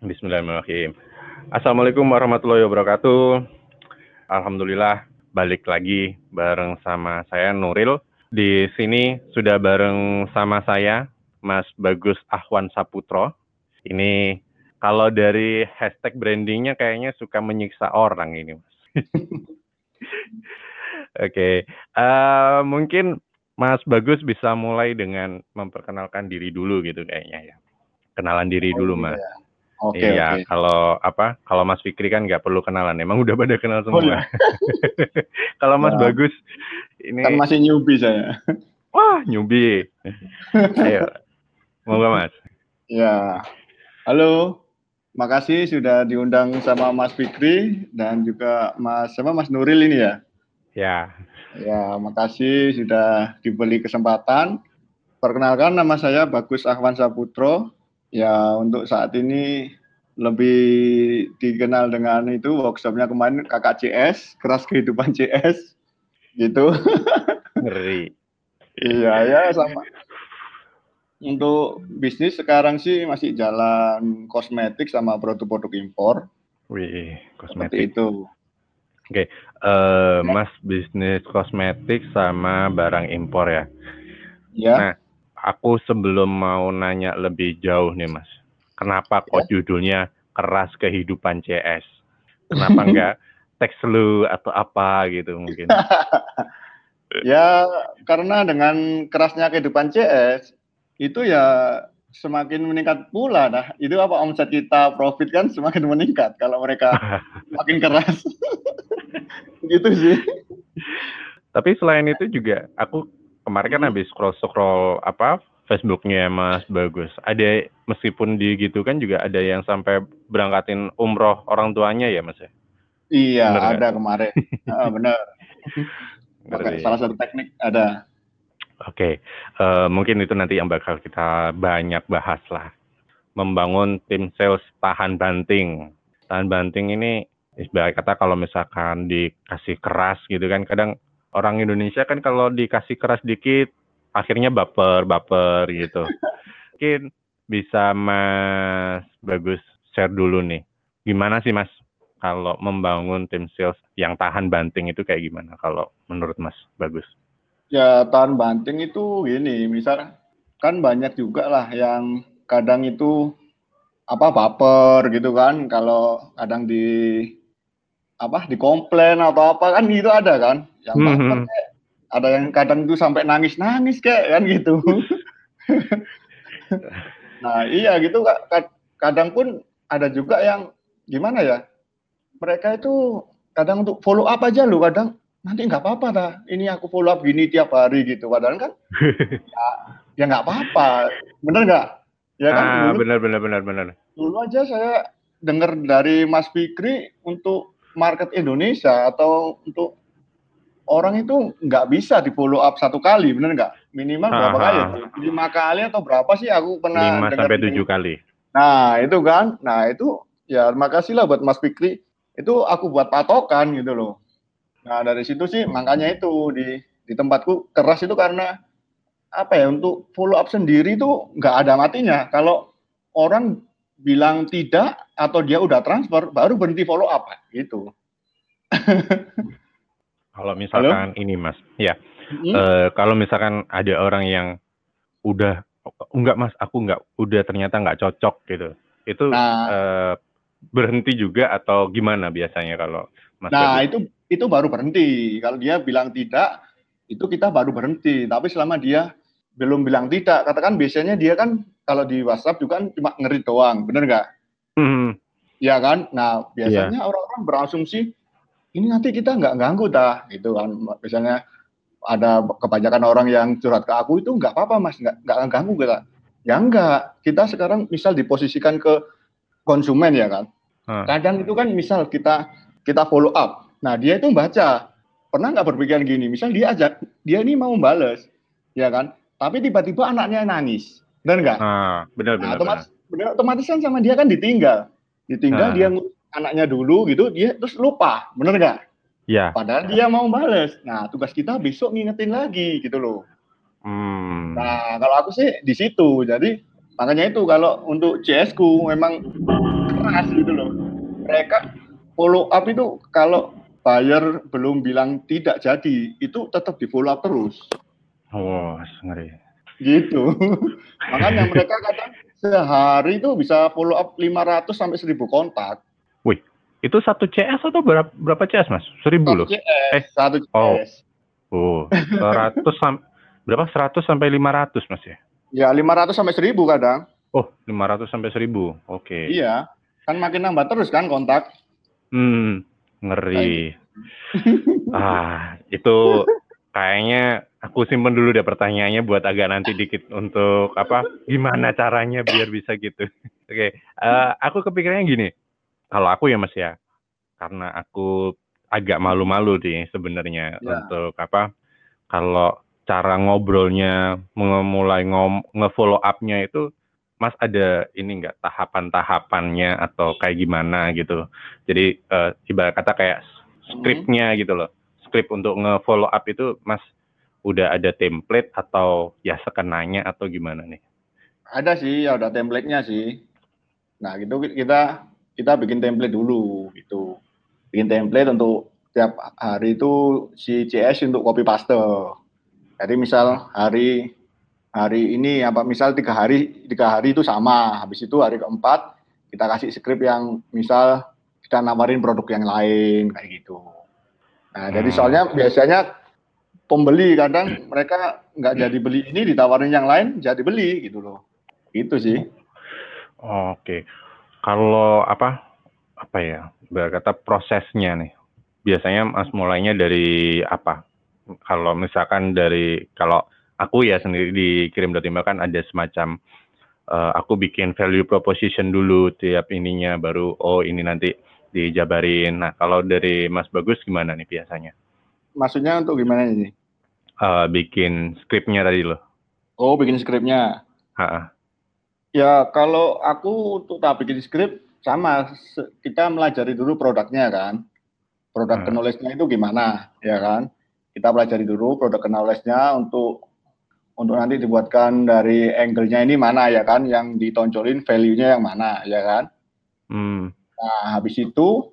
Bismillahirrahmanirrahim. Assalamualaikum warahmatullahi wabarakatuh. Alhamdulillah balik lagi bareng sama saya Nuril. Di sini sudah bareng sama saya Mas Bagus Ahwan Saputro. Ini kalau dari hashtag brandingnya kayaknya suka menyiksa orang ini, Mas. Oke, okay. uh, eh, mungkin Mas Bagus bisa mulai dengan memperkenalkan diri dulu gitu kayaknya ya. Kenalan diri oh, dulu. Mas. Oke, iya, oke. kalau apa? Kalau Mas Fikri kan nggak perlu kenalan. Emang udah pada kenal semua. Oh, iya. kalau Mas ya. Bagus ini kan masih newbie saya. Wah, newbie. Ayo. Moga Mas. Ya. Halo. Makasih sudah diundang sama Mas Fikri dan juga Mas sama Mas Nuril ini ya. Ya. Ya, makasih sudah diberi kesempatan. Perkenalkan nama saya Bagus Ahwan Saputro Ya, untuk saat ini lebih dikenal dengan itu workshopnya kemarin kakak CS, keras kehidupan CS, gitu. Ngeri. iya ya sama. Untuk bisnis sekarang sih masih jalan kosmetik sama produk-produk impor. Wih, kosmetik. Seperti itu. Oke, okay. uh, eh, Mas bisnis kosmetik sama barang impor ya. Ya. Nah, aku sebelum mau nanya lebih jauh nih Mas, kenapa kok ya. judulnya keras kehidupan CS? Kenapa enggak teks lu atau apa gitu mungkin? ya karena dengan kerasnya kehidupan CS itu ya semakin meningkat pula dah. Itu apa omset kita profit kan semakin meningkat kalau mereka makin keras. gitu sih. Tapi selain itu juga aku kemarin kan hmm. habis scroll scroll apa Facebooknya Mas Bagus. Ada meskipun di gitu kan juga ada yang sampai berangkatin umroh orang tuanya ya Mas ya? Iya bener ada gak? kemarin. ah, benar. Pakai salah satu teknik ada. Oke, okay. uh, eh, mungkin itu nanti yang bakal kita banyak bahas lah. Membangun tim sales tahan banting. Tahan banting ini ibarat kata kalau misalkan dikasih keras gitu kan, kadang orang Indonesia kan kalau dikasih keras dikit akhirnya baper baper gitu. Mungkin bisa Mas Bagus share dulu nih. Gimana sih Mas kalau membangun tim sales yang tahan banting itu kayak gimana kalau menurut Mas Bagus? Ya tahan banting itu gini, misal kan banyak juga lah yang kadang itu apa baper gitu kan kalau kadang di apa dikomplain atau apa kan gitu ada kan. Yang mm -hmm. ada yang kadang tuh sampai nangis nangis kayak kan gitu. Nah iya gitu kadang pun ada juga yang gimana ya mereka itu kadang untuk follow up aja loh kadang nanti nggak apa-apa dah ini aku follow up gini tiap hari gitu. Padahal kan ya ya nggak apa-apa. Bener nggak? Ya kan ah, dulu, bener bener bener bener. dulu aja saya dengar dari Mas Fikri untuk market Indonesia atau untuk orang itu nggak bisa di follow up satu kali, bener nggak? Minimal berapa Aha. kali? Lima kali atau berapa sih? Aku pernah lima sampai tujuh kali. Nah itu kan, nah itu ya makasih lah buat Mas Fikri. Itu aku buat patokan gitu loh. Nah dari situ sih makanya itu di di tempatku keras itu karena apa ya untuk follow up sendiri itu nggak ada matinya. Kalau orang bilang tidak atau dia udah transfer baru berhenti follow up gitu. Kalau misalkan Halo? ini Mas, ya, hmm? uh, kalau misalkan ada orang yang udah enggak Mas, aku enggak, udah ternyata nggak cocok gitu, itu nah, uh, berhenti juga atau gimana biasanya kalau Mas? Nah itu itu baru berhenti. Kalau dia bilang tidak, itu kita baru berhenti. Tapi selama dia belum bilang tidak, katakan biasanya dia kan kalau di WhatsApp juga kan cuma ngeri doang, bener nggak? Hmm. Ya kan? Nah biasanya yeah. orang-orang berasumsi ini nanti kita nggak ganggu dah gitu kan misalnya ada kebanyakan orang yang curhat ke aku itu nggak apa-apa mas nggak nggak ganggu kita ya enggak kita sekarang misal diposisikan ke konsumen ya kan hmm. kadang itu kan misal kita kita follow up nah dia itu baca pernah nggak berpikiran gini misal dia ajak dia ini mau bales ya kan tapi tiba-tiba anaknya nangis dan enggak ah, benar nah, benar, otomatis benar. otomatis kan sama dia kan ditinggal ditinggal ah. dia anaknya dulu gitu dia terus lupa bener nggak ya padahal dia mau bales nah tugas kita besok ngingetin lagi gitu loh hmm. nah kalau aku sih di situ jadi makanya itu kalau untuk CS ku memang keras gitu loh. Mereka follow up itu kalau buyer belum bilang tidak jadi, itu tetap di follow up terus. Oh, ngeri. Gitu. Makanya mereka kadang sehari itu bisa follow up 500 sampai 1000 kontak. Wih, itu satu CS atau berapa, berapa CS mas? Seribu loh. CS, Eh, satu oh. CS. Oh, 100 sam berapa? 100 sampai 500 mas ya? Ya 500 sampai 1000 kadang. Oh, 500 sampai 1000. Oke. Iya. Kan makin nambah terus kan kontak. Hmm, ngeri. ah, itu kayaknya aku simpen dulu deh pertanyaannya buat agak nanti dikit untuk apa? Gimana caranya biar bisa gitu. Oke, eh, aku kepikirannya gini. Kalau aku ya Mas ya, karena aku agak malu-malu nih sebenarnya Ya. untuk apa? Kalau cara ngobrolnya, memulai ngom nge-follow up-nya itu Mas ada ini enggak tahapan-tahapannya atau kayak gimana gitu. Jadi eh, ibarat kata kayak skripnya gitu loh. Skrip untuk nge-follow up itu Mas udah ada template atau ya sekenanya atau gimana nih? Ada sih, ya udah template-nya sih. Nah, gitu kita kita bikin template dulu gitu. Bikin template untuk tiap hari itu si CS untuk copy paste. Jadi misal hari hari ini apa misal tiga hari tiga hari itu sama. Habis itu hari keempat kita kasih skrip yang misal kita nawarin produk yang lain kayak gitu. Nah, jadi Hmm. soalnya biasanya pembeli kadang mereka nggak jadi beli ini ditawarin yang lain jadi beli gitu loh. Itu sih. Oke. Kalau apa apa ya? Berkata prosesnya nih. Biasanya Mas mulainya dari apa? Kalau misalkan dari kalau aku ya sendiri di kirim.email kan ada semacam eh, aku bikin value proposition dulu tiap ininya baru oh ini nanti dijabarin. Nah, kalau dari Mas Bagus gimana nih biasanya? Maksudnya untuk gimana ini? Eh, bikin skripnya tadi loh. Oh, bikin skripnya. Ha-ha. Ya, kalau aku untuk tak bikin skrip sama kita melajari dulu produknya kan. Produk Hmm. knowledge-nya itu gimana, ya kan? Kita pelajari dulu produk knowledge-nya untuk untuk nanti dibuatkan dari angle-nya ini mana ya kan, yang ditonjolin value-nya yang mana, ya kan? Hmm. Nah, habis itu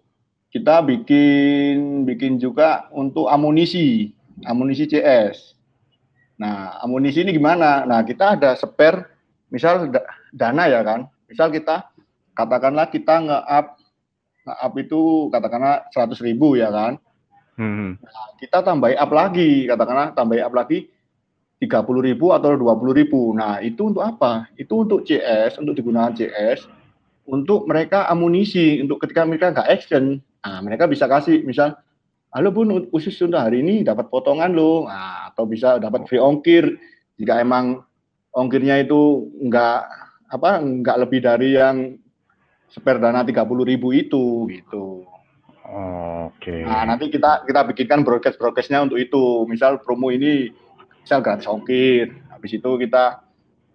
kita bikin bikin juga untuk amunisi, amunisi CS. Nah, amunisi ini gimana? Nah, kita ada spare, misal da- dana ya kan. Misal kita katakanlah kita nge-up nge-up itu katakanlah 100 ribu ya kan. Hmm. Nah, kita tambah up lagi, katakanlah tambah up lagi 30 ribu atau 20 ribu. Nah, itu untuk apa? Itu untuk CS, untuk digunakan CS, untuk mereka amunisi, untuk ketika mereka nggak action, nah, mereka bisa kasih, misal, halo bun, khusus untuk hari ini dapat potongan loh, nah, atau bisa dapat free ongkir, jika emang ongkirnya itu nggak apa nggak lebih dari yang spare dana 30 ribu itu, gitu. Oke. Nah, nanti kita kita bikinkan broadcast broadcastnya untuk itu. Misal promo ini misal gratis ongkir. Habis itu kita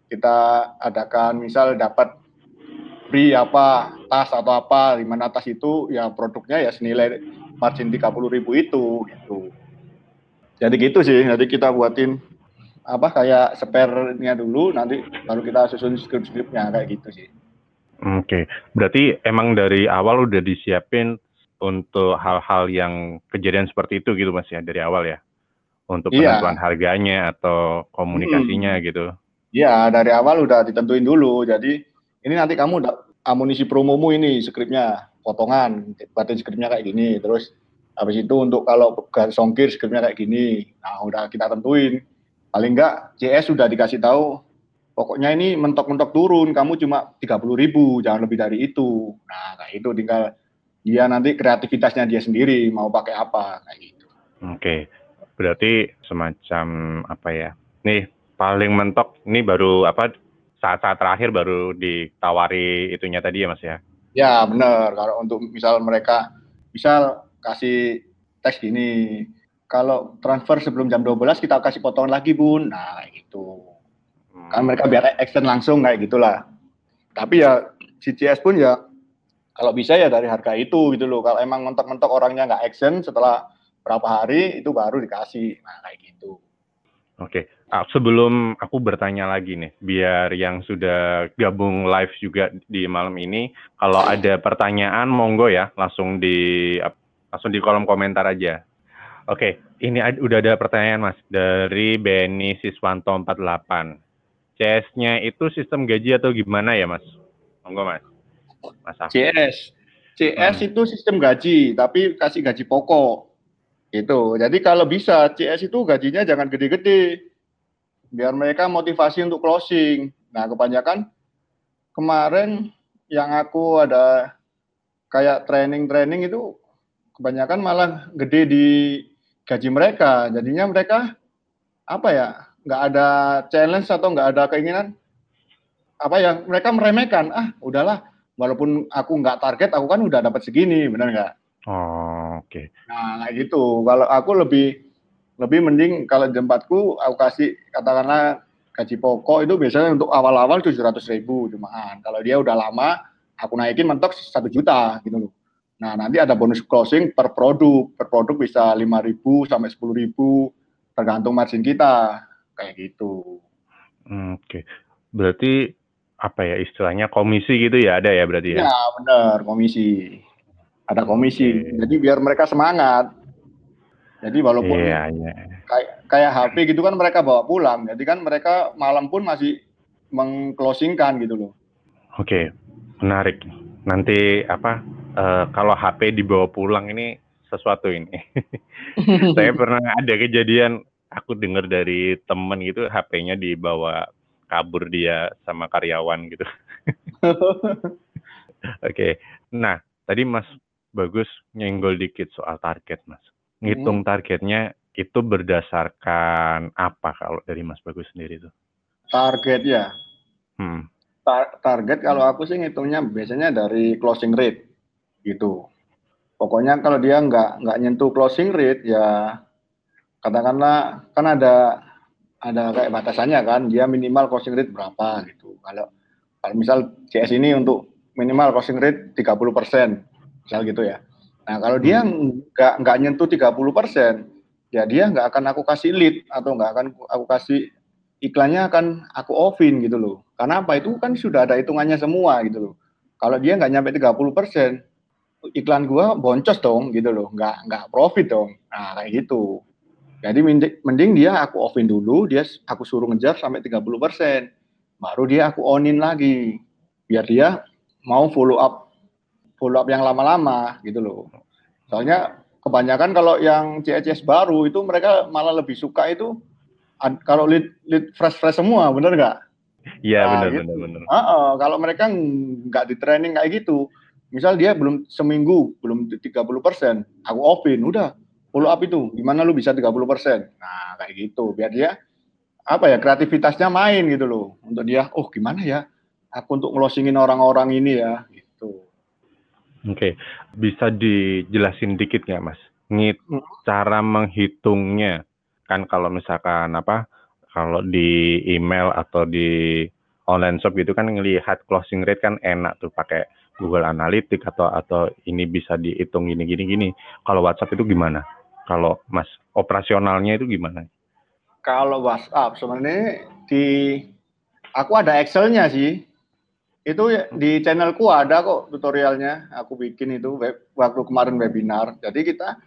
kita adakan misal dapat free apa tas atau apa di mana tas itu ya produknya ya senilai margin 30 ribu itu gitu. Jadi gitu sih. Jadi kita buatin apa kayak spare-nya dulu nanti baru kita susun script-scriptnya kayak gitu sih. Oke, berarti emang dari awal udah disiapin untuk hal-hal yang kejadian seperti itu gitu mas ya dari awal ya, untuk Iya. penentuan harganya atau komunikasinya gitu. Ya, dari awal udah ditentuin dulu. Jadi ini nanti kamu amunisi promomu ini skripnya potongan, buatin skripnya kayak gini. Terus habis itu untuk kalau garis ongkir skripnya kayak gini. Nah, udah kita tentuin. Paling enggak CS sudah dikasih tahu pokoknya ini mentok-mentok turun, kamu cuma 30 ribu, jangan lebih dari itu. Nah, kayak itu tinggal dia nanti kreativitasnya dia sendiri mau pakai apa kayak gitu. Oke, berarti semacam apa ya? Nih paling mentok, ini baru apa? Saat-saat terakhir baru ditawari itunya tadi ya mas ya? Ya benar. Kalau untuk misal mereka misal kasih teks gini, kalau transfer sebelum jam 12 kita kasih potongan lagi bun. Nah kayak gitu. Kan mereka biar action langsung kayak gitulah. Tapi ya CCS pun ya kalau bisa ya dari harga itu gitu loh. Kalau emang mentok-mentok orangnya nggak action setelah berapa hari itu baru dikasih. Nah kayak gitu. Oke, ah, sebelum aku bertanya lagi nih, biar yang sudah gabung live juga di malam ini, kalau ada pertanyaan monggo ya, langsung di langsung di kolom komentar aja. Oke, ini ad, udah ada pertanyaan Mas dari Benny Siswanto 48. CS-nya itu sistem gaji atau gimana ya Mas? Monggo Mas. Mas CS. CS hmm. itu sistem gaji, tapi kasih gaji pokok. Itu. Jadi kalau bisa CS itu gajinya jangan gede-gede. Biar mereka motivasi untuk closing. Nah, kebanyakan kemarin yang aku ada kayak training-training itu kebanyakan malah gede di gaji mereka. Jadinya mereka apa ya? nggak ada challenge atau nggak ada keinginan apa ya mereka meremehkan ah udahlah walaupun aku nggak target aku kan udah dapat segini benar nggak Oh, oke. Okay. Nah, kayak gitu. Kalau aku lebih lebih mending kalau jempatku aku kasih katakanlah gaji pokok itu biasanya untuk awal-awal tujuh ratus ribu cuman kalau dia udah lama aku naikin mentok satu juta gitu loh. Nah nanti ada bonus closing per produk, per produk bisa lima ribu sampai sepuluh ribu tergantung margin kita kayak gitu. Hmm, oke, okay. berarti apa ya istilahnya komisi gitu ya ada ya berarti ya? Ya benar komisi ada komisi. Okay. Jadi biar mereka semangat. Jadi walaupun yeah, yeah. kayak kayak HP gitu kan mereka bawa pulang, jadi kan mereka malam pun masih mengclosingkan gitu loh. Oke, okay. menarik. Nanti apa uh, kalau HP dibawa pulang ini sesuatu ini. Saya pernah ada kejadian aku dengar dari temen gitu HP-nya dibawa kabur dia sama karyawan gitu. Oke, okay. nah tadi Mas bagus nyenggol dikit soal target, Mas. Ngitung hmm. targetnya itu berdasarkan apa kalau dari Mas Bagus sendiri itu? Target ya. Hmm. Tar target kalau aku sih ngitungnya biasanya dari closing rate gitu. Pokoknya kalau dia nggak nggak nyentuh closing rate ya katakanlah kan ada ada kayak batasannya kan dia minimal closing rate berapa gitu. Kalau kalau misal CS ini untuk minimal closing rate 30 persen misal gitu ya. Nah kalau dia hmm. nggak nggak nyentuh 30 persen, ya dia nggak akan aku kasih lead atau nggak akan aku kasih iklannya akan aku offin gitu loh. Karena apa itu kan sudah ada hitungannya semua gitu loh. Kalau dia nggak nyampe 30 persen, iklan gua boncos dong gitu loh, nggak nggak profit dong. Nah kayak gitu. Jadi mending dia aku offin dulu, dia aku suruh ngejar sampai 30 persen, baru dia aku onin lagi, biar dia mau follow up follow up yang lama-lama gitu loh. Soalnya kebanyakan kalau yang CECS baru itu mereka malah lebih suka itu kalau lead lead fresh fresh semua, bener nggak? Iya nah, benar gitu. benar benar. Uh, uh, kalau mereka nggak di training kayak gitu, misal dia belum seminggu belum 30 persen, aku offin, udah follow up itu, gimana lu bisa 30 persen? Nah kayak gitu, biar dia apa ya kreativitasnya main gitu loh, untuk dia, oh gimana ya, aku untuk ngelosingin orang-orang ini ya, Oke, bisa dijelasin dikit nggak, Mas? Ngit hmm. cara menghitungnya, kan kalau misalkan apa, kalau di email atau di online shop gitu kan ngelihat closing rate kan enak tuh pakai Google Analytics atau atau ini bisa dihitung gini gini gini. Kalau WhatsApp itu gimana? Kalau Mas operasionalnya itu gimana? Kalau WhatsApp sebenarnya di aku ada Excel-nya sih. Itu ya, di channelku ada kok tutorialnya. Aku bikin itu web, waktu kemarin webinar. Jadi kita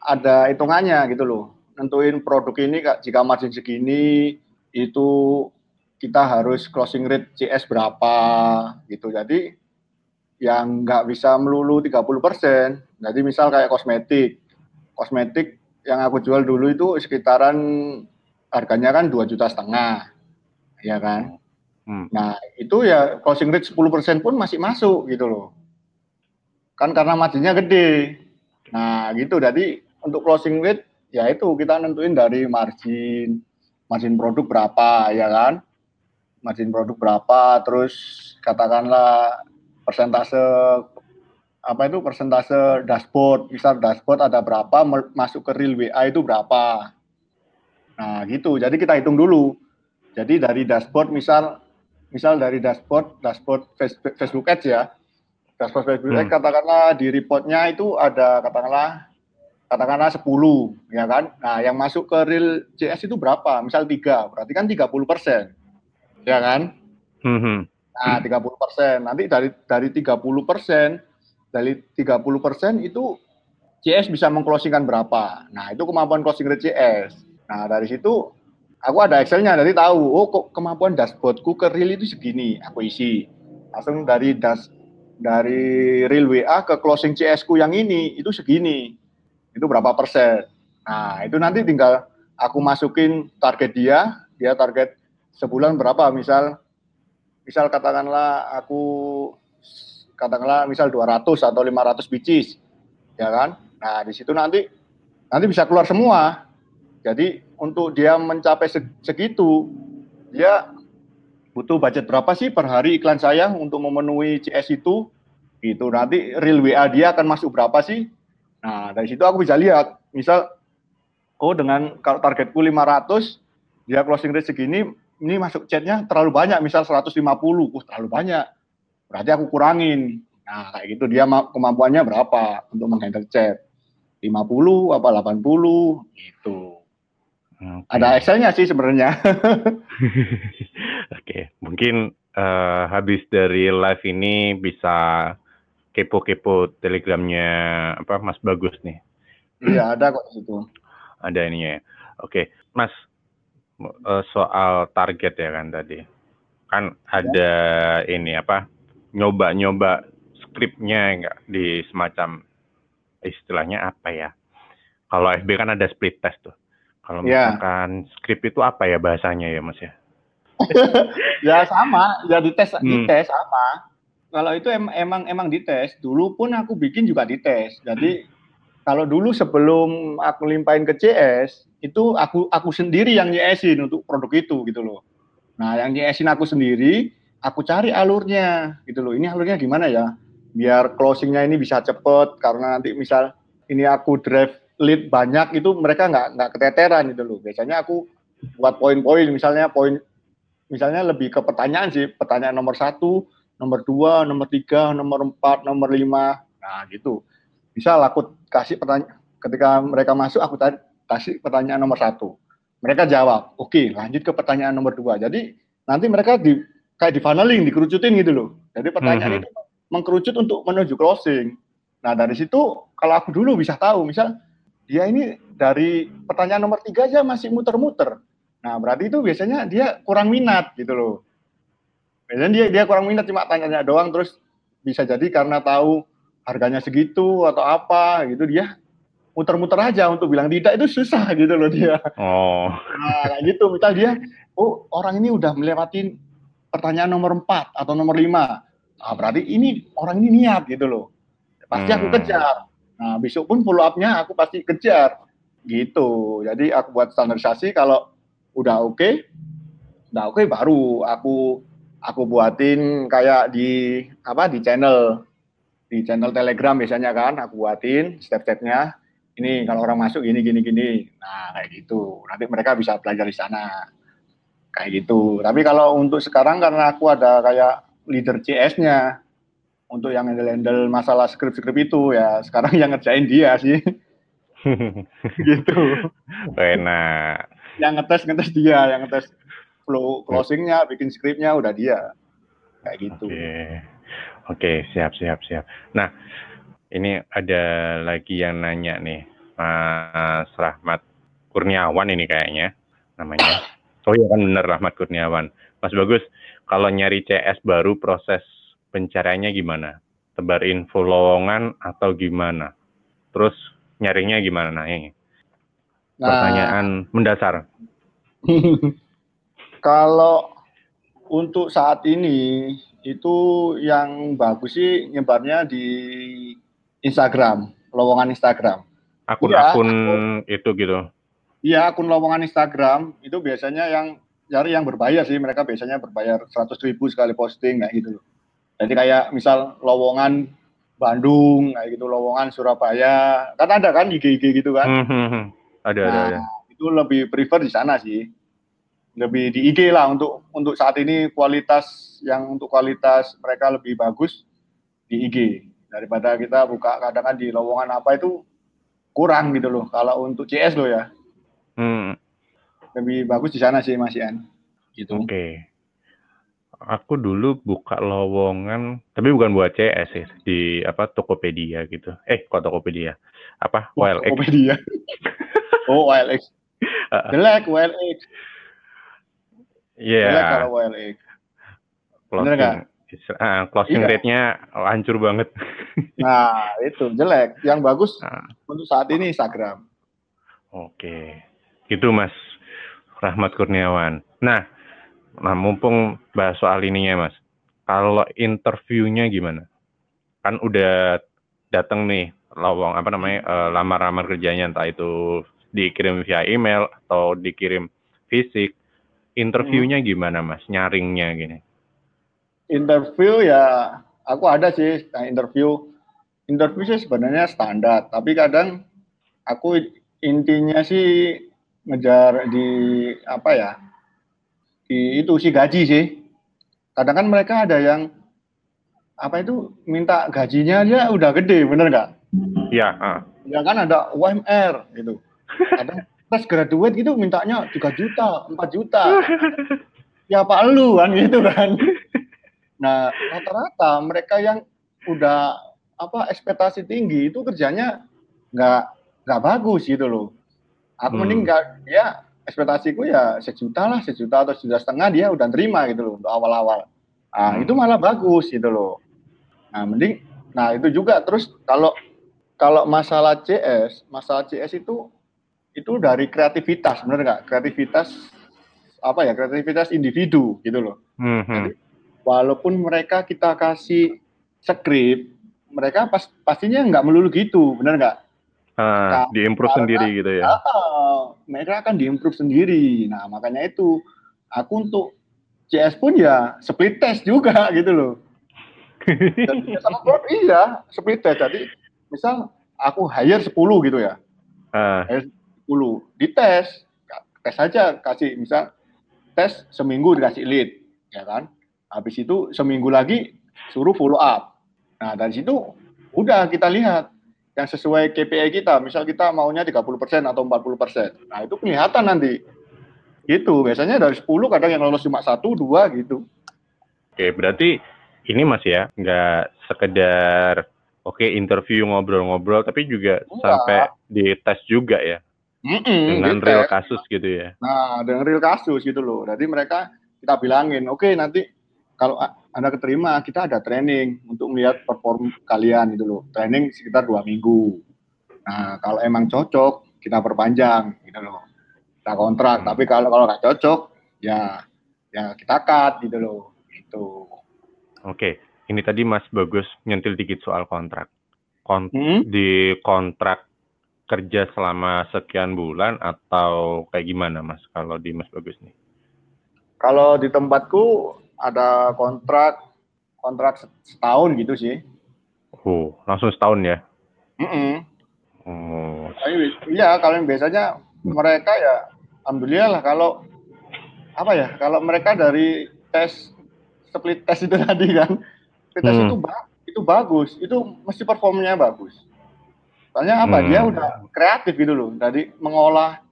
ada hitungannya gitu loh. Nentuin produk ini jika margin segini itu kita harus closing rate CS berapa gitu. Jadi yang nggak bisa melulu 30 persen. Jadi misal kayak kosmetik, kosmetik yang aku jual dulu itu sekitaran harganya kan dua juta setengah, ya kan? Hmm. Nah, itu ya closing rate 10% pun masih masuk gitu loh. Kan karena marginnya gede. Nah, gitu. Jadi untuk closing rate ya itu kita nentuin dari margin margin produk berapa ya kan? Margin produk berapa, terus katakanlah persentase apa itu persentase dashboard, misal dashboard ada berapa masuk ke real WA itu berapa. Nah, gitu. Jadi kita hitung dulu. Jadi dari dashboard misal misal dari dashboard dashboard Facebook, Facebook Ads ya. Dashboard Facebook Ads hmm. katakanlah di reportnya itu ada katakanlah katakanlah 10 ya kan? Nah yang masuk ke real CS itu berapa? Misal tiga berarti kan 30 persen ya kan? Mhm. nah 30 persen. Nanti dari dari 30 persen dari 30 persen itu CS bisa mengclosingkan berapa? Nah itu kemampuan closing rate CS nah dari situ aku ada Excelnya jadi tahu oh kok kemampuan dashboardku ke real itu segini aku isi langsung dari das dari real WA ke closing CS ku yang ini itu segini itu berapa persen. Nah, itu nanti tinggal aku masukin target dia, dia target sebulan berapa, misal misal katakanlah aku katakanlah misal 200 atau 500 bicis, ya kan? Nah, di situ nanti nanti bisa keluar semua. Jadi untuk dia mencapai segitu, dia butuh budget berapa sih per hari iklan saya untuk memenuhi CS itu? Itu nanti real WA dia akan masuk berapa sih? Nah, dari situ aku bisa lihat, misal, oh dengan kalau targetku 500, dia closing rate segini, ini masuk chatnya terlalu banyak, misal 150, uh, terlalu banyak. Berarti aku kurangin. Nah, kayak gitu, dia kemampuannya berapa untuk menghandle chat. 50 apa 80 gitu. Okay. Ada Excel-nya sih sebenarnya. Oke, okay. mungkin uh, habis dari live ini bisa kepo-kepo telegramnya apa Mas Bagus nih. Iya ada kok itu. Ada ininya. Ya. Oke, Mas eh, soal target ya kan tadi. Kan ada ya. ini apa nyoba-nyoba skripnya enggak di semacam istilahnya apa ya? Kalau FB kan ada split test tuh. Kalau ya. misalkan skrip itu apa ya bahasanya ya Mas ya? ya sama, ya dites hmm. dites sama kalau itu em emang emang dites. Dulu pun aku bikin juga dites. Jadi kalau dulu sebelum aku limpahin ke CS, itu aku aku sendiri yang nyesin untuk produk itu gitu loh. Nah, yang nyesin aku sendiri, aku cari alurnya gitu loh. Ini alurnya gimana ya? Biar closingnya ini bisa cepet karena nanti misal ini aku drive lead banyak itu mereka nggak nggak keteteran gitu loh. Biasanya aku buat poin-poin misalnya poin misalnya lebih ke pertanyaan sih pertanyaan nomor satu nomor dua, nomor tiga, nomor empat, nomor lima, nah gitu. Misal aku kasih pertanyaan, ketika mereka masuk aku tadi kasih pertanyaan nomor satu. Mereka jawab, oke okay, lanjut ke pertanyaan nomor dua. Jadi nanti mereka di kayak di funneling, dikerucutin gitu loh. Jadi pertanyaan mm -hmm. itu mengkerucut untuk menuju closing. Nah dari situ kalau aku dulu bisa tahu, misal dia ini dari pertanyaan nomor tiga aja masih muter-muter. Nah berarti itu biasanya dia kurang minat gitu loh. Biasanya dia dia kurang minat cuma tanya-tanya doang terus bisa jadi karena tahu harganya segitu atau apa gitu dia muter-muter aja untuk bilang tidak itu susah gitu loh dia. Oh. Nah, kayak gitu misal dia oh orang ini udah melewati pertanyaan nomor 4 atau nomor 5. Nah, berarti ini orang ini niat gitu loh. Pasti aku hmm. kejar. Nah, besok pun follow up-nya aku pasti kejar. Gitu. Jadi aku buat standarisasi kalau udah oke, okay, udah oke okay, baru aku aku buatin kayak di apa di channel. Di channel Telegram biasanya kan aku buatin step-stepnya. Ini kalau orang masuk gini gini gini. Nah kayak gitu. Nanti mereka bisa belajar di sana. Kayak gitu. Tapi kalau untuk sekarang karena aku ada kayak leader CS-nya untuk yang handle-handle masalah skrip-skrip itu ya sekarang yang ngerjain dia sih gitu enak yang ngetes ngetes dia yang ngetes flow closingnya, bikin skripnya udah dia kayak gitu. Oke, okay. okay, siap siap siap. Nah, ini ada lagi yang nanya nih, Mas Rahmat Kurniawan ini kayaknya namanya. Oh iya kan bener Rahmat Kurniawan. Mas Bagus, kalau nyari CS baru proses pencariannya gimana? Tebar info lowongan atau gimana? Terus nyarinya gimana? Nah ini nah. pertanyaan mendasar. Kalau untuk saat ini itu yang bagus sih nyebarnya di Instagram, lowongan Instagram. Akun-akun ya, itu gitu. Iya, akun lowongan Instagram itu biasanya yang cari yang berbayar sih. Mereka biasanya berbayar 100 ribu sekali posting kayak gitu loh. Jadi kayak misal lowongan Bandung kayak gitu, lowongan Surabaya. Kan ada kan IG-IG gitu kan. Hmm, hmm, hmm. Ada, nah, ada, ada. Itu lebih prefer di sana sih lebih di IG lah untuk untuk saat ini kualitas yang untuk kualitas mereka lebih bagus di IG daripada kita buka kadang kan di lowongan apa itu kurang gitu loh. Kalau untuk CS loh ya, Hmm, lebih bagus di sana sih Mas Ian. Gitu. oke. Aku dulu buka lowongan, tapi bukan buat CS sih, di apa Tokopedia gitu. Eh, kok Tokopedia? Apa? Wah, OLX. Tokopedia. oh, OLX. Heeh. Jelek OLX. Iya. Jelek kalau OLX. Bener nggak? Closing, ah, closing Iya. rate-nya hancur banget. Nah, itu jelek. Yang bagus Ah, untuk saat ini Instagram. Oke, gitu Mas Rahmat Kurniawan. Nah, nah mumpung bahas soal ininya Mas, kalau interviewnya gimana? Kan udah datang nih lowong apa namanya eh, lamar-lamar kerjanya entah itu dikirim via email atau dikirim fisik. Interviewnya gimana Mas? Nyaringnya gini. Interview ya, aku ada sih nah, interview. Interview sih sebenarnya standar, tapi kadang aku intinya sih ngejar di apa ya? Di itu sih gaji sih. Kadang kan mereka ada yang apa itu minta gajinya dia udah gede, bener nggak? Ya, ah. Ya kan ada UMR gitu. Kadang fresh graduate gitu mintanya 3 juta, 4 juta. Ya apa lu kan gitu kan. Nah, rata-rata mereka yang udah apa ekspektasi tinggi itu kerjanya nggak nggak bagus gitu loh. Aku Hmm. mending nggak ya ekspektasiku ya sejuta lah, sejuta atau sejuta setengah dia udah terima gitu loh untuk awal-awal. Nah, Hmm. itu malah bagus gitu loh. Nah, mending nah itu juga terus kalau kalau masalah CS, masalah CS itu itu dari kreativitas, bener nggak? Kreativitas apa ya? Kreativitas individu gitu loh. Hmm, hmm. Walaupun mereka kita kasih skrip, mereka pas, pastinya nggak melulu gitu, bener nggak? Ah, Nah, diimprove karena- sendiri gitu ya. Ah, mereka akan diimprove sendiri. Nah, makanya itu aku untuk CS pun ya split test juga gitu loh. Dan sama Cloud iya, split test. Jadi misal aku hire 10 gitu ya. Ah, 10 dites tes aja kasih misal tes seminggu dikasih lead ya kan habis itu seminggu lagi suruh follow up nah dari situ udah kita lihat yang sesuai KPI kita misal kita maunya 30% atau 40% nah itu kelihatan nanti gitu biasanya dari 10 kadang yang lolos cuma satu dua gitu Oke, berarti ini Mas ya, nggak sekedar oke interview ngobrol-ngobrol, tapi juga Enggak. sampai dites juga ya, Mm-mm, dengan dites. real kasus gitu ya. Nah, dengan real kasus gitu loh. Jadi mereka kita bilangin, oke nanti kalau Anda keterima, kita ada training untuk melihat perform kalian gitu loh. Training sekitar dua minggu. Nah, kalau emang cocok, kita perpanjang gitu loh. Kita kontrak. Hmm. Tapi kalau kalau nggak cocok, ya ya kita cut gitu loh. Gitu. Oke, ini tadi Mas Bagus nyentil dikit soal kontrak. Kon Hmm? di kontrak kerja selama sekian bulan atau kayak gimana Mas kalau di Mas Bagus nih? Kalau di tempatku ada kontrak kontrak setahun gitu sih. Oh, langsung setahun ya? Mm-mm. Oh, Tapi, Iya, kalau yang biasanya mereka ya, alhamdulillah lah kalau apa ya, kalau mereka dari tes split test itu tadi kan, split test Hmm. itu ba- itu bagus, itu mesti performnya bagus. Soalnya apa? Dia Hmm. udah kreatif gitu loh, dari mengolah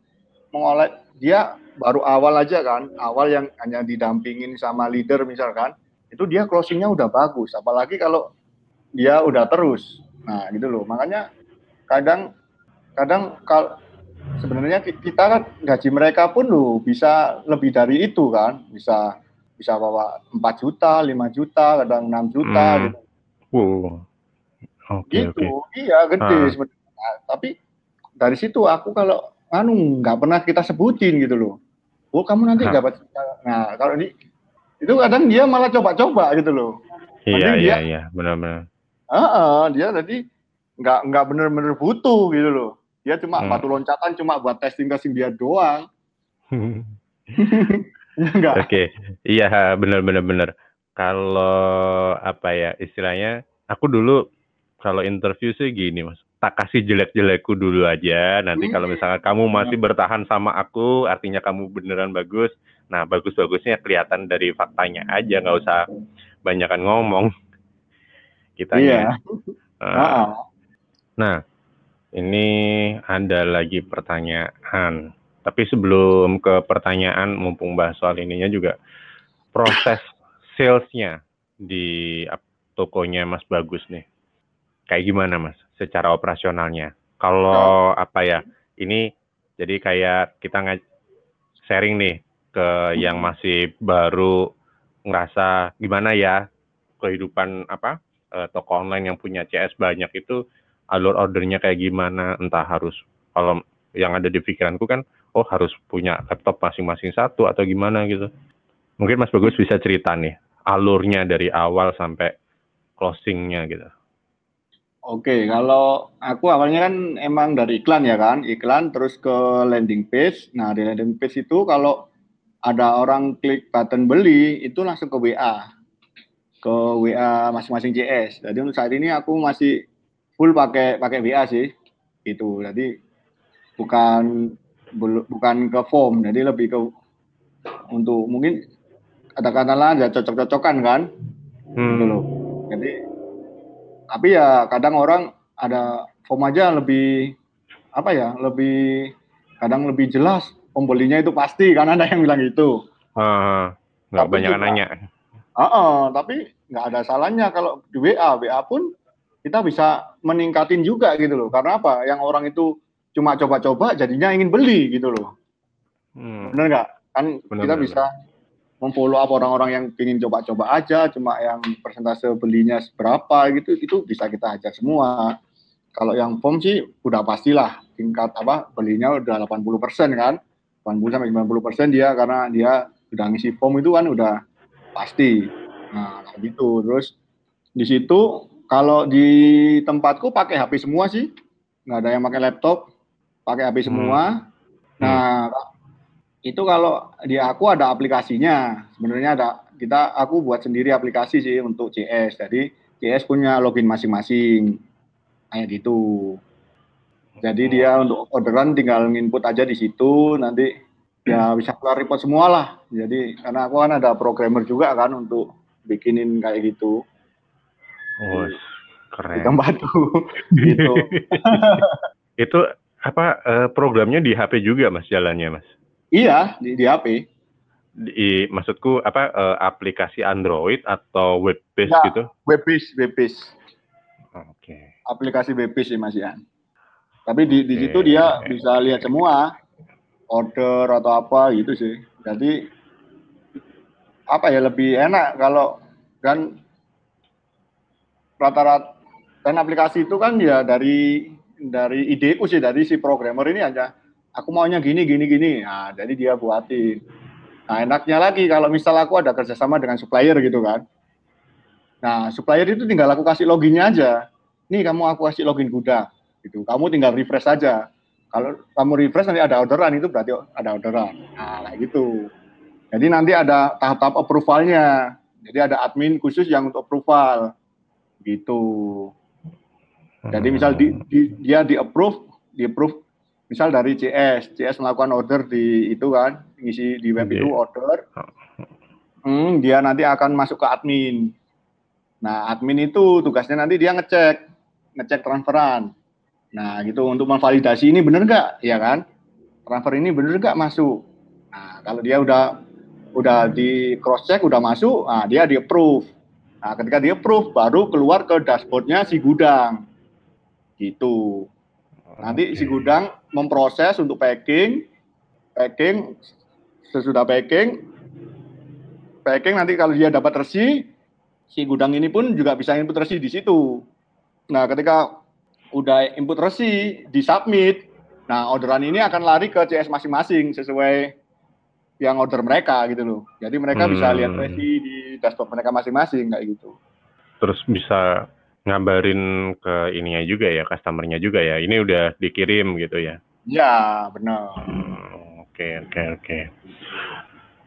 mengolah dia baru awal aja kan, awal yang hanya didampingin sama leader misalkan, itu dia closingnya udah bagus, apalagi kalau dia udah terus. Nah, gitu loh. Makanya kadang kadang kalau sebenarnya ki- kita kan gaji mereka pun loh bisa lebih dari itu kan bisa bisa bawa 4 juta 5 juta kadang 6 juta Hmm. gitu, wow. Oke, gitu. oke. iya gede Ah. sebenarnya Nah, tapi dari situ aku kalau anu nggak pernah kita sebutin gitu loh oh kamu nanti Hah. dapat nah kalau ini itu kadang dia malah coba-coba gitu loh Iya, iya, iya, benar-benar. Ah, dia tadi nggak nggak bener-bener butuh gitu loh. Dia cuma Hmm. batu loncatan cuma buat testing testing dia doang. Enggak. Oke, iya benar-benar benar. Kalau apa ya istilahnya, aku dulu kalau interview sih gini mas, tak kasih jelek-jelekku dulu aja. Nanti Hmm. kalau misalkan kamu masih bertahan sama aku, artinya kamu beneran bagus. Nah bagus-bagusnya kelihatan dari faktanya aja, nggak usah banyakan ngomong. Eh, Ah, Nah, Ini ada lagi pertanyaan. Tapi sebelum ke pertanyaan, mumpung bahas soal ininya juga, proses salesnya di tokonya Mas Bagus nih, kayak gimana Mas, secara operasionalnya? Kalau apa ya, ini jadi kayak kita sharing nih ke yang masih baru ngerasa gimana ya kehidupan apa eh, toko online yang punya CS banyak itu alur ordernya kayak gimana entah harus kalau yang ada di pikiranku kan oh harus punya laptop masing-masing satu atau gimana gitu. Mungkin Mas Bagus bisa cerita nih alurnya dari awal sampai closingnya gitu Oke, kalau aku awalnya kan emang dari iklan ya kan, iklan terus ke landing page. Nah di landing page itu kalau ada orang klik button beli itu langsung ke WA, ke WA masing-masing CS. Jadi untuk saat ini aku masih full pakai pakai WA sih, itu. Jadi bukan bukan ke form, jadi lebih ke untuk mungkin katakanlah ya cocok-cocokan kan, hmm. gitu loh. Jadi tapi ya kadang orang ada form aja lebih apa ya lebih kadang lebih jelas pembelinya itu pasti kan ada yang bilang gitu. Uh, nggak banyak juga, nanya. Uh, uh, tapi nggak ada salahnya kalau di WA WA pun kita bisa meningkatin juga gitu loh. Karena apa? Yang orang itu cuma coba-coba jadinya ingin beli gitu loh. Hmm. benar nggak? Kan bener, kita bener, bisa memfollow up orang-orang yang ingin coba-coba aja, cuma yang persentase belinya seberapa gitu, itu bisa kita ajak semua. Kalau yang form sih udah pastilah tingkat apa belinya udah 80 persen kan, 80 sampai 90 persen dia karena dia udah ngisi form itu kan udah pasti. Nah kayak gitu. Terus di situ kalau di tempatku pakai HP semua sih, nggak ada yang pakai laptop, pakai HP semua. Hmm. Nah itu kalau di aku ada aplikasinya. Sebenarnya ada kita aku buat sendiri aplikasi sih untuk CS. Jadi CS punya login masing-masing. Kayak gitu. Jadi oh. dia untuk orderan tinggal input aja di situ nanti ya bisa keluar report semua lah. Jadi karena aku kan ada programmer juga kan untuk bikinin kayak gitu. Oh, keren. Kita bantu gitu. itu apa eh, programnya di HP juga Mas jalannya Mas? Iya, di, di HP. Di, maksudku apa uh, aplikasi Android atau web based ya, gitu? Web based, web based. Oke. Okay. Aplikasi web based sih Mas Ian. Tapi di, di situ dia bisa lihat semua order atau apa gitu sih. Jadi apa ya lebih enak kalau kan rata-rata dan aplikasi itu kan ya dari dari ideku sih dari si programmer ini aja aku maunya gini gini gini. Nah jadi dia buatin. Nah enaknya lagi kalau misal aku ada kerjasama dengan supplier gitu kan. Nah supplier itu tinggal aku kasih loginnya aja. Nih kamu aku kasih login gudang gitu. Kamu tinggal refresh saja kalau kamu refresh nanti ada orderan itu berarti ada orderan. Nah kayak gitu. Jadi nanti ada tahap-tahap approvalnya. Jadi ada admin khusus yang untuk approval gitu. Jadi misal di, di, dia di approve di approve misal dari CS, CS melakukan order di itu kan, ngisi di web itu order, hmm, dia nanti akan masuk ke admin. Nah, admin itu tugasnya nanti dia ngecek, ngecek transferan. Nah, gitu untuk memvalidasi ini benar nggak, ya kan? Transfer ini benar nggak masuk. Nah, kalau dia udah udah di cross check, udah masuk, nah dia di approve. Nah, ketika dia approve, baru keluar ke dashboardnya si gudang. Gitu. Nanti okay. si gudang memproses untuk packing, packing, sesudah packing, packing nanti kalau dia dapat resi, si gudang ini pun juga bisa input resi di situ. Nah, ketika udah input resi, di submit, nah orderan ini akan lari ke CS masing-masing sesuai yang order mereka gitu loh. Jadi mereka hmm. bisa lihat resi di dashboard mereka masing-masing kayak gitu. Terus bisa ngabarin ke ininya juga ya, customernya juga ya. Ini udah dikirim gitu ya. Ya, benar. Hmm, oke, oke, oke.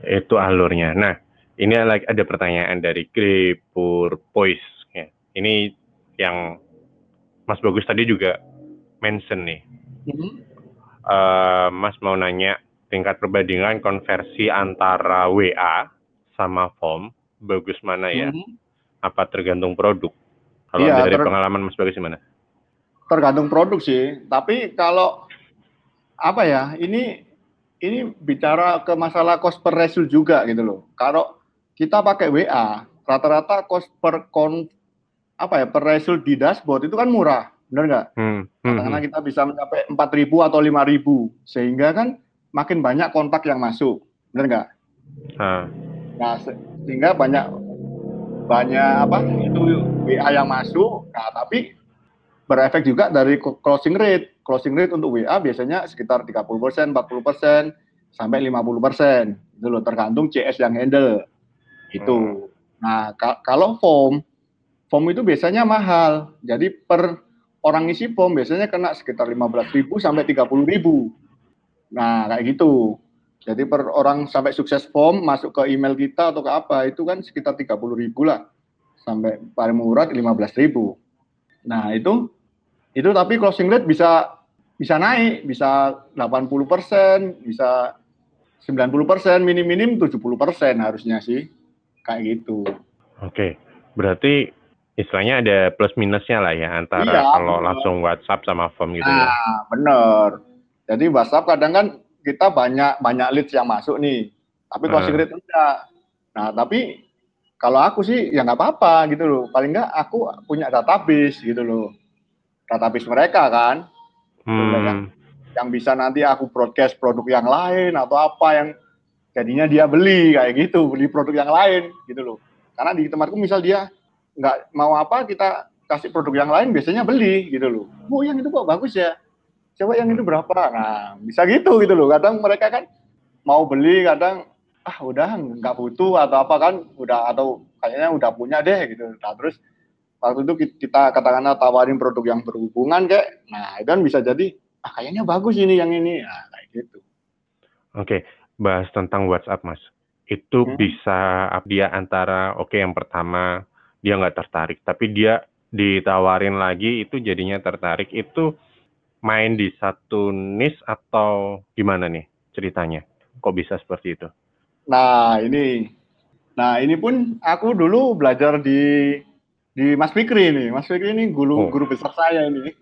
Itu alurnya. Nah, ini ada pertanyaan dari Kripur Poise. Ya. Ini yang Mas Bagus tadi juga mention nih. Mm -hmm. uh, Mas mau nanya tingkat perbandingan konversi antara WA sama form bagus mana ya? Mm -hmm. Apa tergantung produk? Kalau ya, dari ter... pengalaman Mas Bagus gimana? tergantung produk sih. Tapi kalau apa ya, ini ini bicara ke masalah cost per resul juga gitu loh. Kalau kita pakai WA, rata-rata cost per kon apa ya per resul di dashboard itu kan murah, benar nggak? Hmm. hmm Karena hmm. kita bisa mencapai 4.000 atau 5.000, sehingga kan makin banyak kontak yang masuk, benar nggak? Uh. Nah, sehingga banyak banyak apa itu WA yang masuk. Nah, tapi berefek juga dari closing rate. Closing rate untuk WA biasanya sekitar 30%, 40%, sampai 50%. Itu loh, tergantung CS yang handle. Itu. Hmm. Nah, ka kalau form, form itu biasanya mahal. Jadi per orang isi form biasanya kena sekitar 15.000 sampai 30.000. Nah, kayak gitu. Jadi per orang sampai sukses form masuk ke email kita atau ke apa itu kan sekitar 30 ribu lah sampai paling murah 15 ribu. Nah itu itu tapi closing rate bisa bisa naik bisa 80 persen bisa 90 persen minim minim 70 persen harusnya sih kayak gitu. Oke berarti istilahnya ada plus minusnya lah ya antara iya, kalau bener. langsung WhatsApp sama form gitu ya. nah, ya. bener. Jadi WhatsApp kadang kan kita banyak banyak leads yang masuk nih, tapi closing uh. rate enggak. Nah, tapi kalau aku sih ya nggak apa-apa gitu loh. Paling nggak aku punya database gitu loh. Database mereka kan. Hmm. Yang, yang bisa nanti aku broadcast produk yang lain atau apa yang jadinya dia beli kayak gitu, beli produk yang lain gitu loh. Karena di tempatku misal dia nggak mau apa kita kasih produk yang lain biasanya beli gitu loh. Oh yang itu kok bagus ya coba yang itu berapa? Nah bisa gitu gitu loh. Kadang mereka kan mau beli kadang ah udah nggak butuh atau apa kan udah atau kayaknya udah punya deh gitu. Nah terus waktu itu kita katakanlah tawarin produk yang berhubungan kayak nah itu kan bisa jadi ah kayaknya bagus ini yang ini. Nah kayak gitu. Oke bahas tentang WhatsApp mas. Itu hmm. bisa dia antara oke okay, yang pertama dia nggak tertarik tapi dia ditawarin lagi itu jadinya tertarik. Itu main di satu niche atau gimana nih ceritanya? Kok bisa seperti itu? Nah, ini nah ini pun aku dulu belajar di di Mas Fikri ini. Mas Fikri ini guru oh. guru besar saya ini.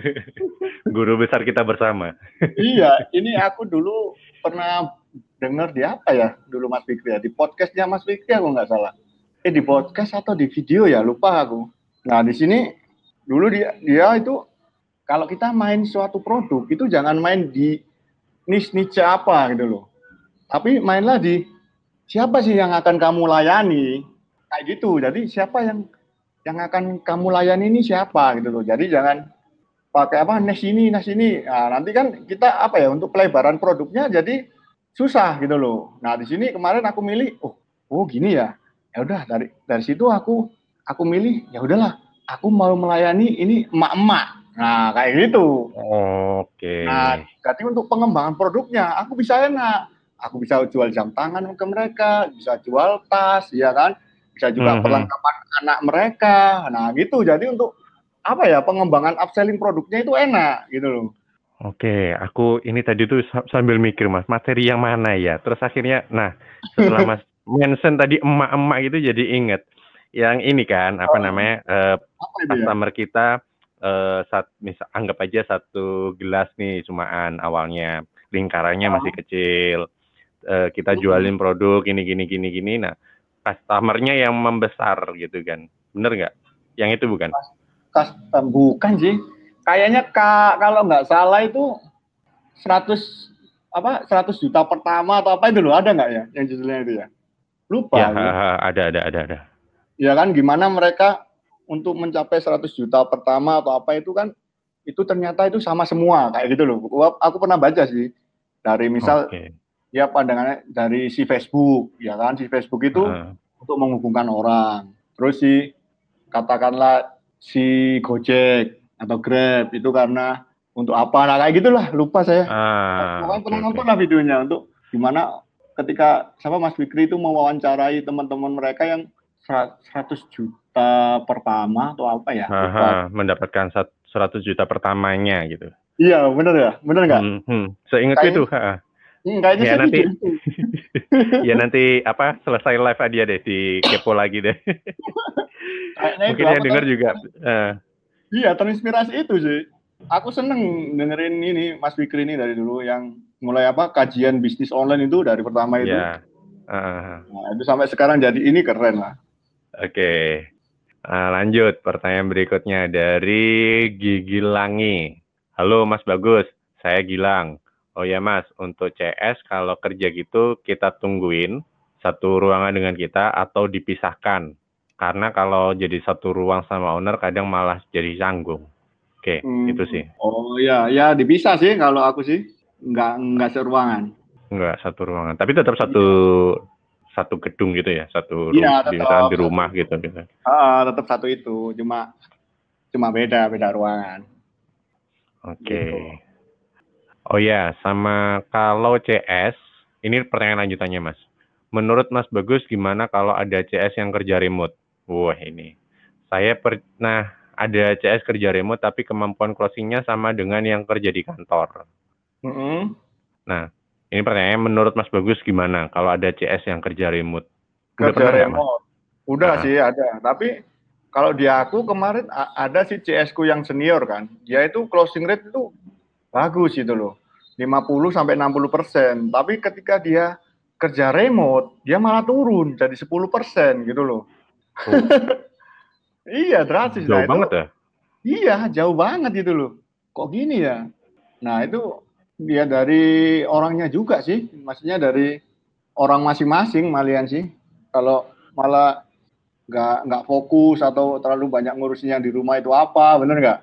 guru besar kita bersama. iya, ini aku dulu pernah dengar di apa ya dulu Mas Fikri ya di podcastnya Mas Fikri aku nggak salah. Eh di podcast atau di video ya lupa aku. Nah di sini dulu dia dia itu kalau kita main suatu produk itu jangan main di niche niche apa gitu loh. Tapi mainlah di siapa sih yang akan kamu layani kayak gitu. Jadi siapa yang yang akan kamu layani ini siapa gitu loh. Jadi jangan pakai apa niche ini niche ini. Nah, nanti kan kita apa ya untuk pelebaran produknya jadi susah gitu loh. Nah di sini kemarin aku milih oh oh gini ya. Ya udah dari dari situ aku aku milih ya udahlah aku mau melayani ini emak-emak Nah, kayak gitu. Oke. Nah, jadi untuk pengembangan produknya, aku bisa enak. Aku bisa jual jam tangan ke mereka, bisa jual tas, ya kan? Bisa juga mm -hmm. perlengkapan anak mereka. Nah, gitu. Jadi untuk apa ya pengembangan upselling produknya itu enak gitu loh. Oke, aku ini tadi tuh sambil mikir mas, materi yang mana ya? Terus akhirnya, nah setelah mas mention tadi emak-emak itu jadi inget yang ini kan apa oh. namanya uh, apa customer ya? kita uh, sat misal anggap aja satu gelas nih cumaan awalnya, lingkarannya masih kecil, uh, kita jualin produk gini gini gini gini, nah customer-nya yang membesar gitu kan, bener nggak? Yang itu bukan? Custom. Bukan sih, kayaknya Kak, kalau nggak salah itu 100 apa 100 juta pertama atau apa itu loh, ada nggak ya yang judulnya itu ya? Lupa Ya, ada ada ada ada. Ya kan gimana mereka untuk mencapai 100 juta pertama atau apa itu kan itu ternyata itu sama semua kayak gitu loh. Aku pernah baca sih dari misal okay. ya pandangannya dari si Facebook ya kan si Facebook itu uh. untuk menghubungkan orang. Terus si katakanlah si Gojek atau Grab itu karena untuk apa nah kayak gitulah lupa saya. Uh, Pokoknya pernah okay. nonton lah videonya untuk gimana ketika siapa Mas Fikri itu mewawancarai teman-teman mereka yang 100 juta pertama atau apa ya? Aha, mendapatkan 100 juta pertamanya gitu. Iya, benar ya? Benar nggak? Hmm, hmm. Seingat itu. Ha. Hmm, kayaknya ya nanti, ya nanti apa selesai live aja deh di kepo lagi deh. Mungkin yang dengar juga. Uh, Iya, terinspirasi itu sih. Aku seneng dengerin ini Mas Fikri ini dari dulu yang mulai apa kajian bisnis online itu dari pertama itu. Iya. Uh, Nah, itu sampai sekarang jadi ini keren lah. Oke. Uh, lanjut pertanyaan berikutnya dari Gigi Langi. Halo Mas Bagus, saya Gilang. Oh ya Mas, untuk CS kalau kerja gitu kita tungguin satu ruangan dengan kita atau dipisahkan. Karena kalau jadi satu ruang sama owner kadang malah jadi canggung. Oke, Hmm. itu sih. Oh iya, ya dipisah sih kalau aku sih. Nggak nggak seruangan. Enggak satu ruangan, tapi tetap satu satu gedung gitu ya, satu Iya, ru- di, tetap misalnya di rumah gitu gitu. Ah, tetap satu itu, cuma cuma beda beda ruangan. Oke. Gitu. Oh ya, sama kalau CS, ini pertanyaan lanjutannya Mas. Menurut Mas Bagus gimana kalau ada CS yang kerja remote? Wah ini, saya pernah ada CS kerja remote tapi kemampuan closingnya sama dengan yang kerja di kantor. Mm-mm. Nah, ini pertanyaannya menurut Mas Bagus gimana kalau ada CS yang kerja remote? Udah Kerja Mas? remote. Udah Ah. sih ada, tapi kalau di aku kemarin ada si CS ku yang senior kan, dia itu closing rate itu bagus itu loh, 50 sampai 60 persen. Tapi ketika dia kerja remote, dia malah turun jadi 10 persen gitu loh. Oh. iya drastis. Jauh Nah, itu- banget ya? Iya, jauh banget itu loh. Kok gini ya? Nah, itu dia dari orangnya juga sih. Maksudnya dari orang masing-masing malian sih. Kalau malah nggak nggak fokus atau terlalu banyak ngurusin yang di rumah itu apa, bener nggak?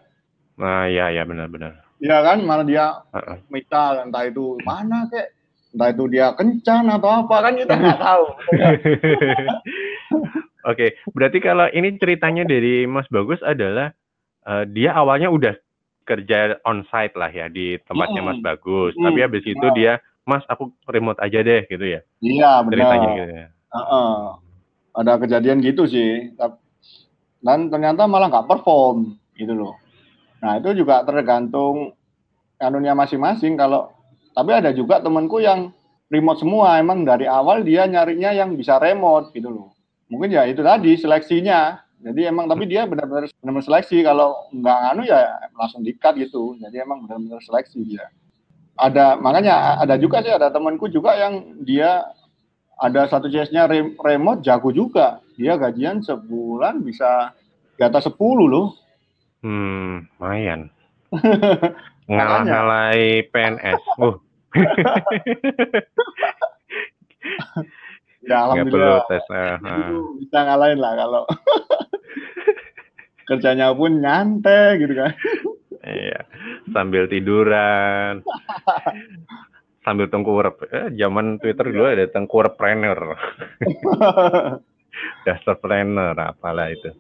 Nah, ya ya benar-benar. Iya kan, malah dia minta entah itu mana kek, entah itu dia kencan atau apa kan kita nggak tahu. Oke, berarti kalau ini ceritanya dari Mas Bagus adalah eh, dia awalnya udah kerja onsite lah ya di tempatnya Mm-mm. Mas Bagus, Mm, tapi habis itu dia Mas aku remote aja deh gitu ya Iya ceritanya benar. gitu ya. Heeh. Ada kejadian gitu sih. Dan ternyata malah nggak perform gitu loh. Nah itu juga tergantung anunya masing-masing. Kalau tapi ada juga temanku yang remote semua. Emang dari awal dia nyarinya yang bisa remote gitu loh. Mungkin ya itu tadi seleksinya. Jadi emang tapi dia benar-benar benar-benar seleksi. Kalau nggak anu ya langsung dikat gitu. Jadi emang benar-benar seleksi dia. Ada makanya ada juga sih ada temanku juga yang dia ada satu CS-nya rem- remote jago juga. Dia gajian sebulan bisa di atas 10 loh. Hmm, lumayan. Ngalah-ngalahi PNS. Uh, Ya nggak perlu alhamdulillah. tes. eh, eh. Itu bisa ngalahin lah kalau kerjanya pun nyantai gitu kan. Iya, sambil tiduran, sambil tengkurap. Eh, zaman Twitter dulu ada tengkurapreneur, planner, apalah itu.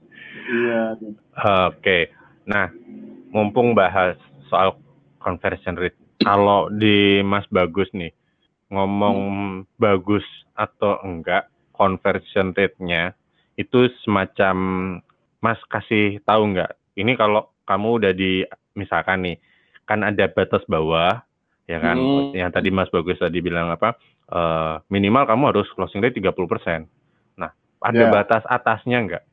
iya. Oke, nah mumpung bahas soal conversion rate, kalau di Mas Bagus nih ngomong bagus atau enggak conversion rate-nya itu semacam Mas kasih tahu enggak? Ini kalau kamu udah di misalkan nih kan ada batas bawah ya kan Hmm. yang tadi Mas Bagus tadi bilang apa eh, minimal kamu harus closing rate 30%. Nah, ada Ya. batas atasnya enggak?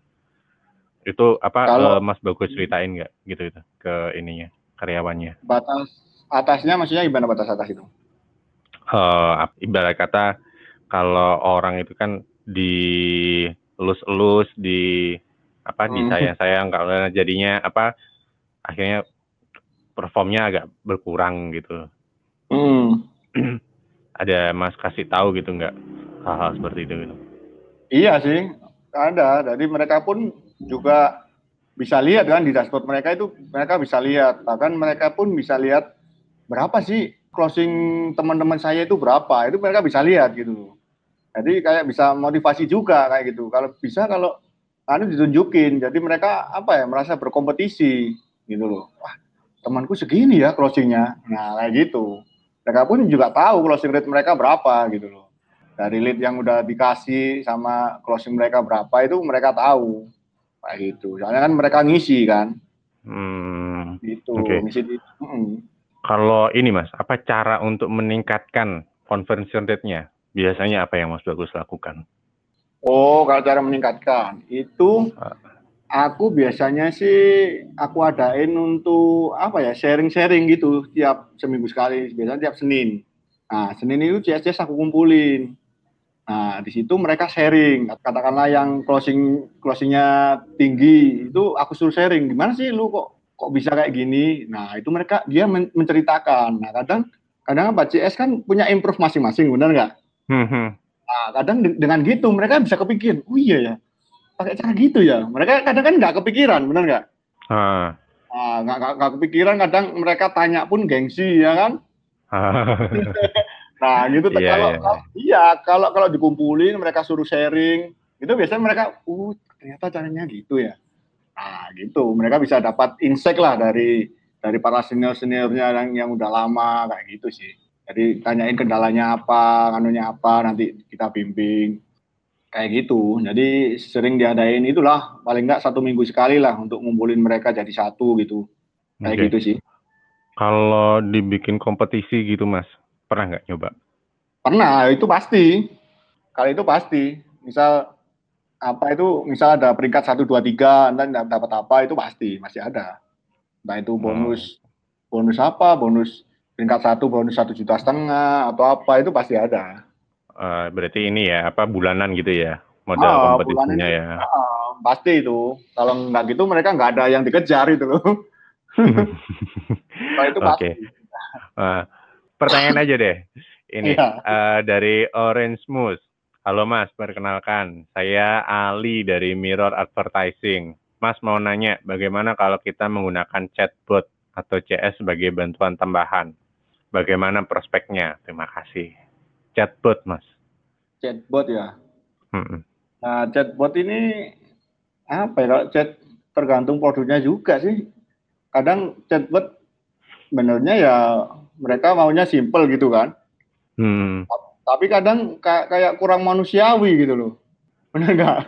Itu apa Kalau- eh, Mas Bagus ceritain enggak gitu itu ke ininya karyawannya? Batas atasnya maksudnya gimana batas atas itu? eh ibarat kata kalau orang itu kan di elus-elus di apa di Hmm. sayang-sayang kalau jadinya apa akhirnya performnya agak berkurang gitu. Hmm. Ada Mas kasih tahu gitu nggak hal-hal seperti itu gitu. Iya sih, ada. Jadi mereka pun juga bisa lihat kan di dashboard mereka itu mereka bisa lihat. Bahkan mereka pun bisa lihat berapa sih closing teman-teman saya itu berapa. Itu mereka bisa lihat gitu. Jadi kayak bisa motivasi juga kayak gitu. Kalau bisa kalau anu ditunjukin. Jadi mereka apa ya merasa berkompetisi gitu loh. Wah, temanku segini ya closingnya. Nah, kayak gitu. Mereka pun juga tahu closing rate mereka berapa gitu loh dari lead yang udah dikasih sama closing mereka berapa itu mereka tahu kayak gitu soalnya kan mereka ngisi kan Hmm, gitu Oke. ngisi di Mm. kalau ini Mas, apa cara untuk meningkatkan conversion rate-nya? Biasanya apa yang Mas Bagus lakukan? oh kalau cara meningkatkan itu Ah. Aku biasanya sih aku adain untuk apa ya sharing-sharing gitu tiap seminggu sekali biasanya tiap Senin. Nah Senin itu CS aku kumpulin. Nah di situ mereka sharing katakanlah yang closing closingnya tinggi itu aku suruh sharing gimana sih lu kok kok bisa kayak gini. Nah itu mereka dia menceritakan. Nah kadang kadang Pak CS kan punya improve masing-masing benar nggak? Hmm, hmm. Nah kadang dengan gitu mereka bisa kepikir oh iya ya pakai cara gitu ya. Mereka kadang kan nggak kepikiran, benar nggak? Ah. Nah, nggak nggak kepikiran kadang mereka tanya pun gengsi ya kan. nah gitu yeah, kalau yeah. Kalau, iya kalau kalau dikumpulin mereka suruh sharing itu biasanya mereka uh ternyata caranya gitu ya. Nah gitu mereka bisa dapat insight lah dari dari para senior seniornya yang yang udah lama kayak gitu sih. Jadi tanyain kendalanya apa, anunya apa, nanti kita bimbing kayak gitu. Jadi sering diadain itulah paling nggak satu minggu sekali lah untuk ngumpulin mereka jadi satu gitu. Kayak okay. gitu sih. Kalau dibikin kompetisi gitu mas, pernah nggak nyoba? Pernah, itu pasti. Kali itu pasti. Misal apa itu, misal ada peringkat satu dua tiga, dan dapat apa itu pasti masih ada. Nah itu bonus, hmm. bonus apa, bonus peringkat satu bonus satu juta setengah atau apa itu pasti ada. Uh, berarti ini ya apa bulanan gitu ya modal oh, kompetisinya ya. Uh, pasti itu. Kalau nggak gitu mereka nggak ada yang dikejar itu loh. Kalau itu pasti. Okay. Uh, eh, pertanyaan aja deh. Ini yeah. Iya. uh, dari Orange Moose. Halo Mas, perkenalkan. Saya Ali dari Mirror Advertising. Mas mau nanya, bagaimana kalau kita menggunakan chatbot atau CS sebagai bantuan tambahan? Bagaimana prospeknya? Terima kasih. Chatbot mas. Chatbot ya? Hmm. nah chatbot ini apa ya? Kalau chat tergantung produknya juga sih. Kadang chatbot benernya ya mereka maunya simple gitu kan. Hmm. tapi kadang kayak kurang manusiawi gitu loh. Benar nggak?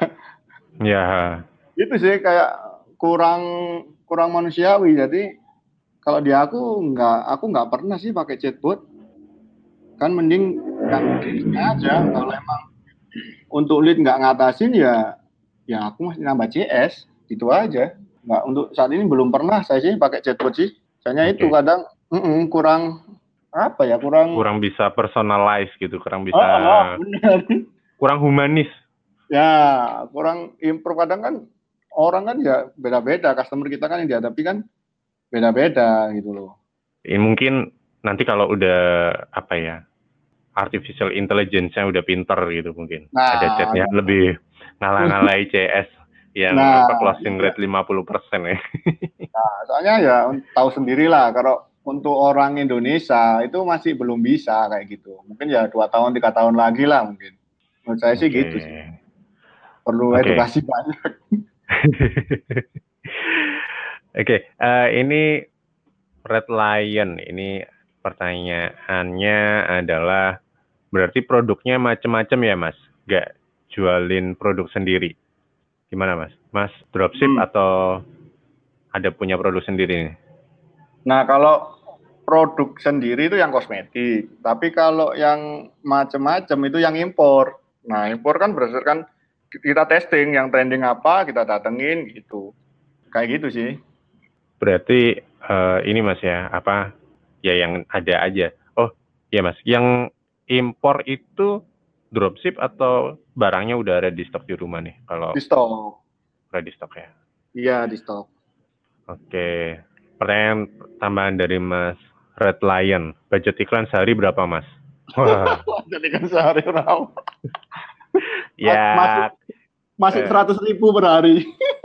Ya. Itu sih kayak kurang kurang manusiawi. Jadi kalau di aku nggak aku nggak pernah sih pakai chatbot. Kan mending yang aja. Kalau emang untuk lead nggak ngatasin ya ya aku masih nambah CS itu aja. Nggak untuk saat ini belum pernah saya sih pakai chatbot sih. Soalnya okay. itu kadang mm -mm, kurang apa ya kurang kurang bisa personalize gitu kurang bisa oh, oh, kurang humanis. Ya kurang improve kadang kan orang kan ya beda-beda. Customer kita kan yang dihadapi kan beda-beda gitu loh ini mungkin nanti kalau udah apa ya artificial intelligence-nya udah pinter gitu mungkin. Nah, ada chatnya nah. lebih ngalah-ngalahi CS yang nah, apa closing rate iya. 50 persen ya. nah, soalnya ya tahu sendirilah kalau untuk orang Indonesia itu masih belum bisa kayak gitu. Mungkin ya dua tahun tiga tahun lagi lah mungkin. Menurut saya sih gitu sih. Perlu okay. edukasi banyak. Oke, okay, uh, eh, ini Red Lion ini pertanyaannya adalah Berarti produknya macam-macam ya, Mas? Gak jualin produk sendiri. Gimana, Mas? Mas dropship hmm. atau ada punya produk sendiri nih? Nah, kalau produk sendiri itu yang kosmetik. Tapi kalau yang macam-macam itu yang impor. Nah, impor kan berdasarkan kita testing yang trending apa, kita datengin gitu. Kayak gitu sih. Berarti uh, ini Mas ya, apa ya yang ada aja. Oh, iya Mas, yang impor itu dropship atau barangnya udah ada di stok di rumah nih? Kalau di stok. Udah di stok ya? Iya di stok. Oke pertanyaan tambahan dari Mas Red Lion. Budget iklan sehari berapa Mas? Budget iklan sehari berapa? Ya. Masuk masuk eh. seratus ribu per hari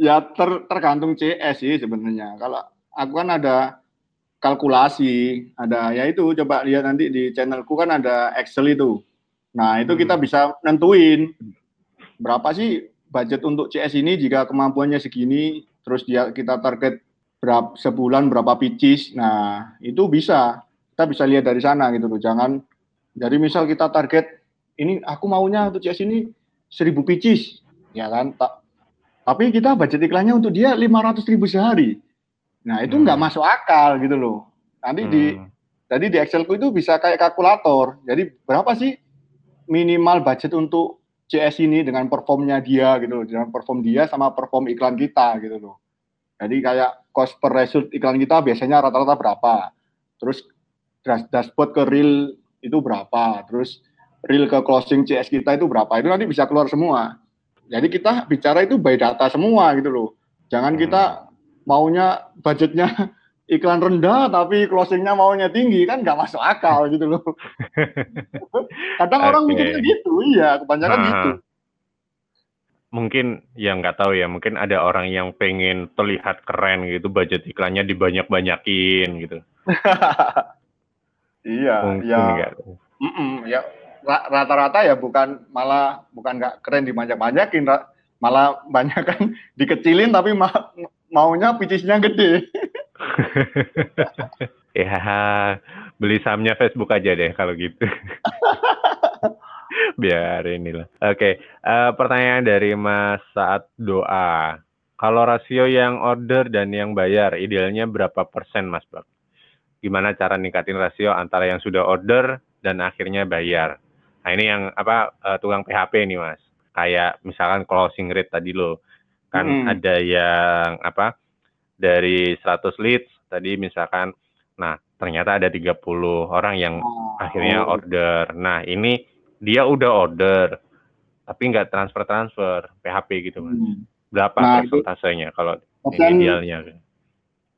ya ter, tergantung CS sih sebenarnya kalau aku kan ada kalkulasi, ada ya itu coba lihat nanti di channelku kan ada Excel itu. Nah, itu kita hmm. bisa nentuin berapa sih budget untuk CS ini jika kemampuannya segini, terus dia kita target berapa sebulan berapa pitches. Nah, itu bisa. Kita bisa lihat dari sana gitu loh. Jangan dari misal kita target ini aku maunya untuk CS ini 1000 pitches, ya kan? Ta tapi kita budget iklannya untuk dia 500 ribu sehari. Nah, itu nggak hmm. masuk akal gitu loh. Nanti hmm. di jadi di Excelku itu bisa kayak kalkulator. Jadi berapa sih minimal budget untuk CS ini dengan performnya dia gitu loh, dengan perform dia sama perform iklan kita gitu loh. Jadi kayak cost per result iklan kita biasanya rata-rata berapa, terus dashboard ke real itu berapa, terus real ke closing CS kita itu berapa, itu nanti bisa keluar semua. Jadi kita bicara itu by data semua gitu loh. Jangan kita maunya budgetnya iklan rendah tapi closingnya maunya tinggi kan nggak masuk akal gitu loh. Kadang orang mikirnya gitu, iya kebanyakan Nah. gitu. Mungkin ya nggak tahu ya, mungkin ada orang yang pengen terlihat keren gitu, budget iklannya dibanyak-banyakin gitu. Iya, Mungkin ya, nggak? mm-mm, ya rata-rata ya bukan malah bukan nggak keren dibanyak-banyakin, ra- malah banyak kan dikecilin tapi ma- maunya pitchnya gede. Ya, beli sahamnya Facebook aja deh kalau gitu. Biar inilah. Oke, eh, pertanyaan dari Mas Saat Doa. Kalau rasio yang order dan yang bayar, idealnya berapa persen Mas Bak? Gimana cara ningkatin rasio antara yang sudah order dan akhirnya bayar? Nah ini yang apa eh, tukang PHP nih Mas. Kayak misalkan closing rate tadi loh. Kan Mm-mm. ada yang apa dari 100 leads tadi misalkan nah ternyata ada 30 orang yang akhirnya Oh, order. Nah, ini dia udah order tapi nggak transfer-transfer PHP gitu, Mas. hmm. Berapa Nah, persentasenya kalau persen idealnya?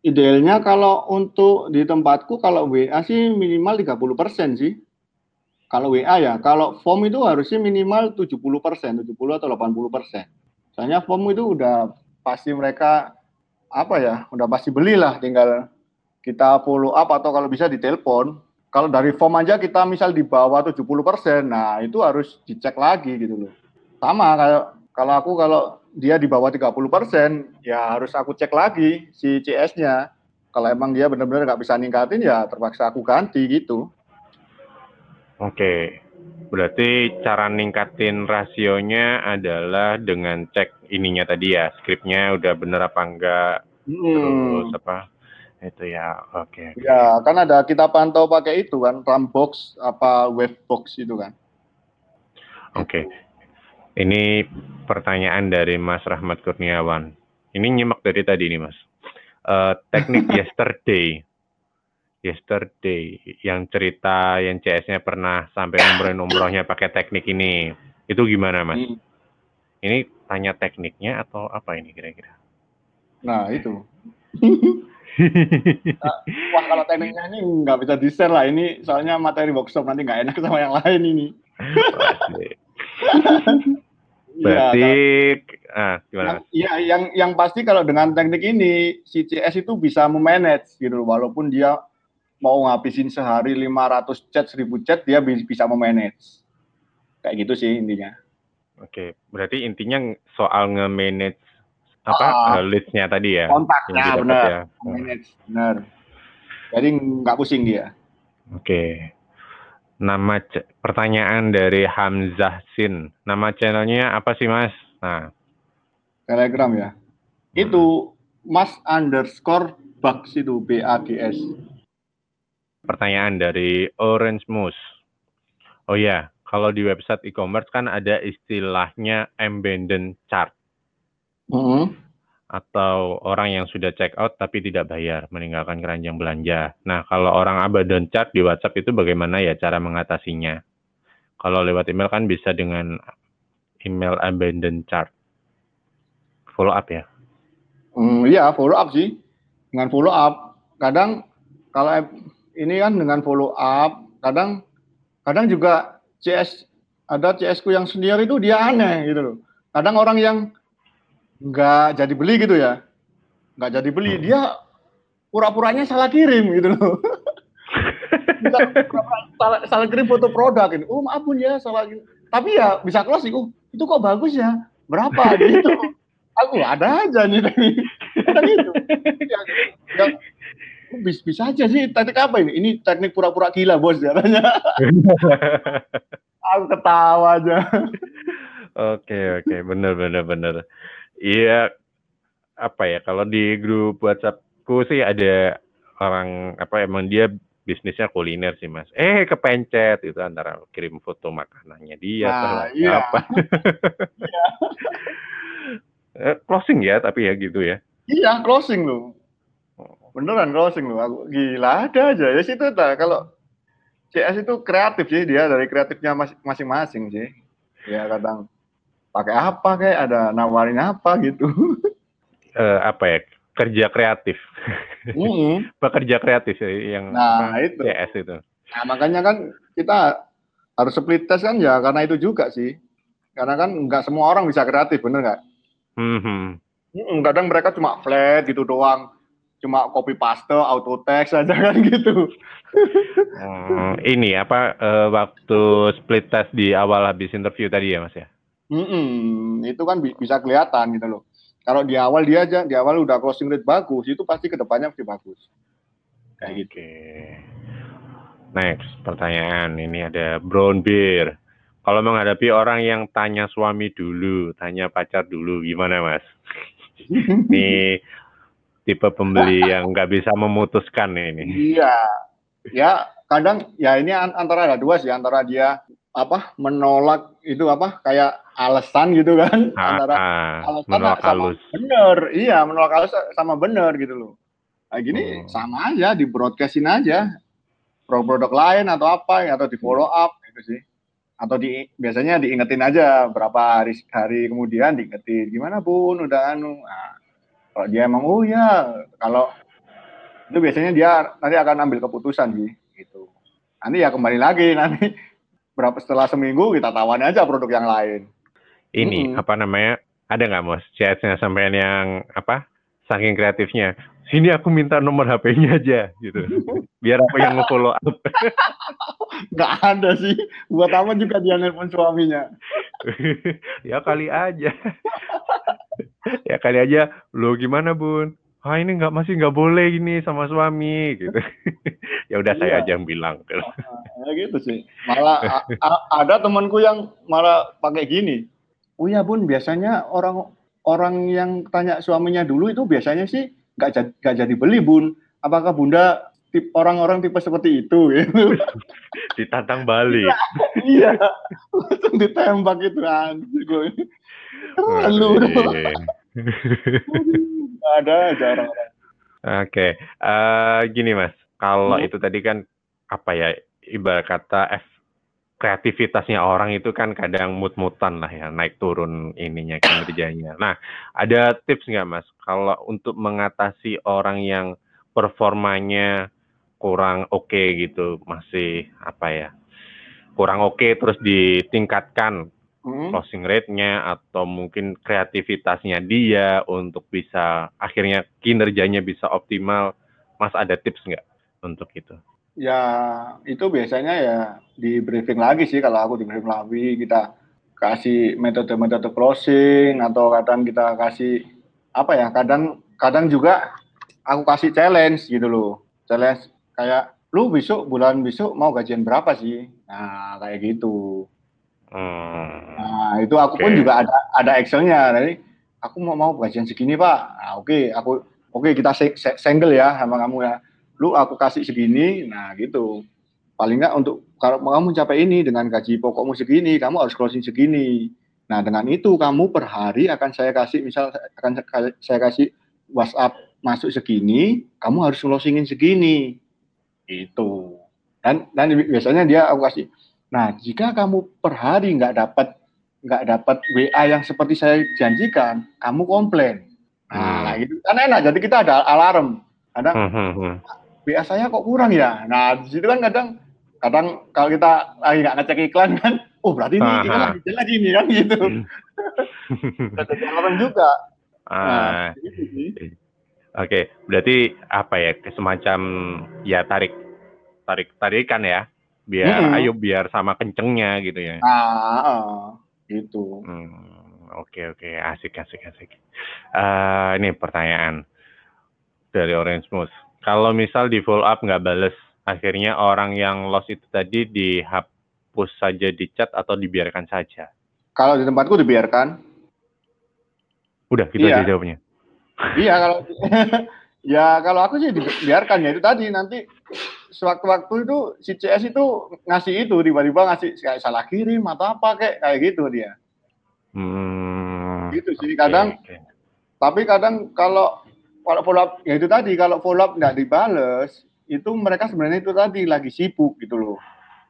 idealnya kalau untuk di tempatku kalau WA sih minimal 30% sih. Kalau WA ya, kalau form itu harusnya minimal 70%, 70 atau 80%. Soalnya form itu udah pasti mereka apa ya, udah pasti belilah tinggal kita follow up atau kalau bisa ditelepon. Kalau dari form aja kita misal di bawah 70%, nah itu harus dicek lagi gitu loh. Sama kayak kalau aku kalau dia di bawah 30%, ya harus aku cek lagi si CS-nya. Kalau emang dia benar-benar nggak bisa ningkatin ya terpaksa aku ganti gitu. Oke. Berarti cara ningkatin rasionya adalah dengan cek ininya tadi ya, skripnya udah bener apa enggak, terus Hmm. apa itu ya. Oke, oke. Ya, kan ada kita pantau pakai itu kan, Rambox apa Wavebox itu kan. Oke. Ini pertanyaan dari Mas Rahmat Kurniawan. Ini nyimak dari tadi nih, Mas. Eh, teknik yesterday. Yesterday yang cerita yang CS-nya pernah sampai umrohin umrohnya pakai teknik ini. Itu gimana, Mas? Hmm. Ini tanya tekniknya atau apa ini kira-kira? Nah, itu. Nah, Wah, kalau tekniknya ini nggak bisa di-share lah. Ini soalnya materi workshop nanti nggak enak sama yang lain ini. Berarti kalau- ah gimana, yang, iya, yang yang pasti kalau dengan teknik ini si CS itu bisa memanage gitu. Walaupun dia mau ngabisin sehari 500 chat, 1000 chat, dia bi- bisa memanage. Kayak gitu sih intinya. Oke, berarti intinya soal nge-manage apa Ah. eh, leads-nya tadi ya, Kontaknya benar, ya. Manage benar. Jadi nggak pusing dia. Oke. Nama pertanyaan dari Hamzah Sin. Nama channelnya apa sih, Mas? Nah, Telegram ya. Itu Mas underscore Bugs itu B A G S. pertanyaan dari Orange Moose. Oh ya, kalau di website e-commerce kan ada istilahnya abandoned chart Mm-hmm. atau orang yang sudah check out tapi tidak bayar, meninggalkan keranjang belanja. Nah, kalau orang abandon chart di WhatsApp itu bagaimana ya cara mengatasinya? Kalau lewat email kan bisa dengan email abandon chart. Follow up ya. Hmm, iya follow up sih. Dengan follow up, kadang kalau ini kan dengan follow up, kadang kadang juga CS ada CS ku yang senior itu dia aneh gitu loh. Kadang orang yang nggak jadi beli gitu ya, nggak jadi beli dia pura-puranya salah kirim gitu loh. salah, salah kirim foto produk ini. Oh maaf Bun ya salah kirim. Tapi ya bisa closing. Oh itu kok bagus ya. Berapa gitu. Aku ada aja nih Kadang gitu. Ya, ya, bisa, bisa aja sih teknik apa ini? Ini teknik pura-pura gila bos katanya. Aku ketawa aja. Oke, oke, bener, bener, bener. Iya, apa ya? Kalau di grup WhatsAppku sih ada orang apa emang dia bisnisnya kuliner sih mas. Eh kepencet itu antara kirim foto makanannya dia Nah, atau iya. apa. Eh, closing ya tapi ya gitu ya. Iya, closing loh. Beneran closing loh. Aku gila ada aja. Ya situ dah kalau CS itu kreatif sih dia dari kreatifnya mas- masing-masing sih. Ya kadang pakai apa kayak ada nawarin apa gitu. Eh, apa ya kerja kreatif. Mm-mm. Pekerja kreatif ya, yang Nah, apa, itu. CS itu. Nah, makanya kan kita harus split test kan ya karena itu juga sih. Karena kan nggak semua orang bisa kreatif, bener nggak? Mm, Kadang mereka cuma flat gitu doang. Cuma copy paste, auto text aja kan gitu. Hmm, ini apa eh, waktu split test di awal habis interview tadi ya mas ya? Mm-mm, itu kan bi- bisa kelihatan gitu loh. Kalau di awal dia aja, di awal udah closing rate bagus, itu pasti ke depannya pasti bagus. Kayak gitu. Oke. Next pertanyaan ini ada brown beer. Kalau menghadapi orang yang tanya suami dulu, tanya pacar dulu, gimana mas? Ini tipe pembeli yang nggak bisa memutuskan ini. Iya, ya kadang ya ini an- antara ada dua sih, antara dia apa menolak itu apa kayak alasan gitu kan, antara Ah, alasan menolak sama halus. bener, iya menolak alasan sama bener gitu loh. Nah gini Hmm. sama aja di broadcastin aja produk-produk lain atau apa atau di follow up gitu sih. Atau di biasanya diingetin aja berapa hari hari kemudian diingetin gimana bun udah anu. Nah, kalau dia emang oh ya kalau itu biasanya dia nanti akan ambil keputusan sih gitu. Nanti ya kembali lagi nanti berapa setelah seminggu kita tawan aja produk yang lain. Ini Mm-mm. apa namanya? Ada nggak mas CS-nya sampean yang apa? Saking kreatifnya. Sini aku minta nomor HP-nya aja gitu. Biar aku yang nge-follow up. Nggak ada sih. Buat apa juga dia nelpon suaminya. ya kali aja. ya kali aja. Lo gimana bun? Ah ini nggak masih nggak boleh gini sama suami gitu. ya udah saya Iya. aja yang bilang. Ya gitu sih. Malah ada temanku yang malah pakai gini. Oh ya bun, biasanya orang orang yang tanya suaminya dulu itu biasanya sih nggak jadi nggak jadi beli bun. Apakah bunda tip orang-orang tipe seperti itu? Gitu. Ditantang balik. iya, langsung ditembak itu anjir gue. Keren lu. Waduh. ada aja orang-orang. Oke, eh, gini Mas, kalau Hmm. itu tadi kan apa ya, ibarat kata F kreativitasnya orang itu kan kadang mut-mutan lah ya, naik turun ininya kinerjanya. Nah, ada tips nggak Mas, kalau untuk mengatasi orang yang performanya kurang oke gitu, masih apa ya, kurang oke terus ditingkatkan Hmm. closing rate-nya atau mungkin kreativitasnya dia untuk bisa akhirnya kinerjanya bisa optimal. Mas ada tips nggak untuk itu? Ya itu biasanya ya di briefing lagi sih kalau aku di briefing lagi. Kita kasih metode-metode closing atau kadang kita kasih apa ya kadang kadang juga aku kasih challenge gitu loh. Challenge kayak lu besok bulan besok mau gajian berapa sih? Nah kayak gitu. Hmm, nah itu aku pun Oke. juga ada ada Excelnya. Jadi aku mau mau gajian segini pak. Nah, oke aku oke kita se- se- single ya sama kamu ya lu aku kasih segini nah gitu. Paling nggak untuk kalau kamu mencapai ini dengan gaji pokokmu segini kamu harus closing segini. Nah dengan itu kamu per hari akan saya kasih misal akan saya kasih WhatsApp masuk segini kamu harus closingin segini. Itu dan dan biasanya dia aku kasih. Nah jika kamu per hari nggak dapat nggak dapat WA yang seperti saya janjikan kamu komplain. Hmm. nah gitu. Kan enak jadi kita ada alarm. Kadang hmm, hmm, hmm. WA saya kok kurang ya. Nah, di situ kan kadang kadang kalau kita lagi nggak ngecek iklan kan, oh berarti ini Aha. lagi jelek ini kan gitu. Ada alarm juga. Nah, Ah, sih. Oke, berarti apa ya semacam ya tarik tarik tarikan ya, biar Mm-mm. ayo biar sama kencengnya gitu ya. Nah, eh, gitu. Hmm, oke oke asik asik asik. Eh, ini pertanyaan dari Orange Moose. Kalau misal di follow up nggak bales, akhirnya orang yang lost itu tadi dihapus saja di chat atau dibiarkan saja? Kalau di tempatku dibiarkan. Udah gitu Iya. aja jawabnya. Iya kalau ya kalau aku sih dibiarkan ya itu tadi nanti sewaktu-waktu itu si CS itu ngasih itu tiba-tiba ngasih kayak salah kirim atau apa kayak kayak gitu dia. Hmm. Gitu sih kadang. Okay, Tapi kadang kalau kalau follow up ya itu tadi kalau follow up nggak dibales itu mereka sebenarnya itu tadi lagi sibuk gitu loh.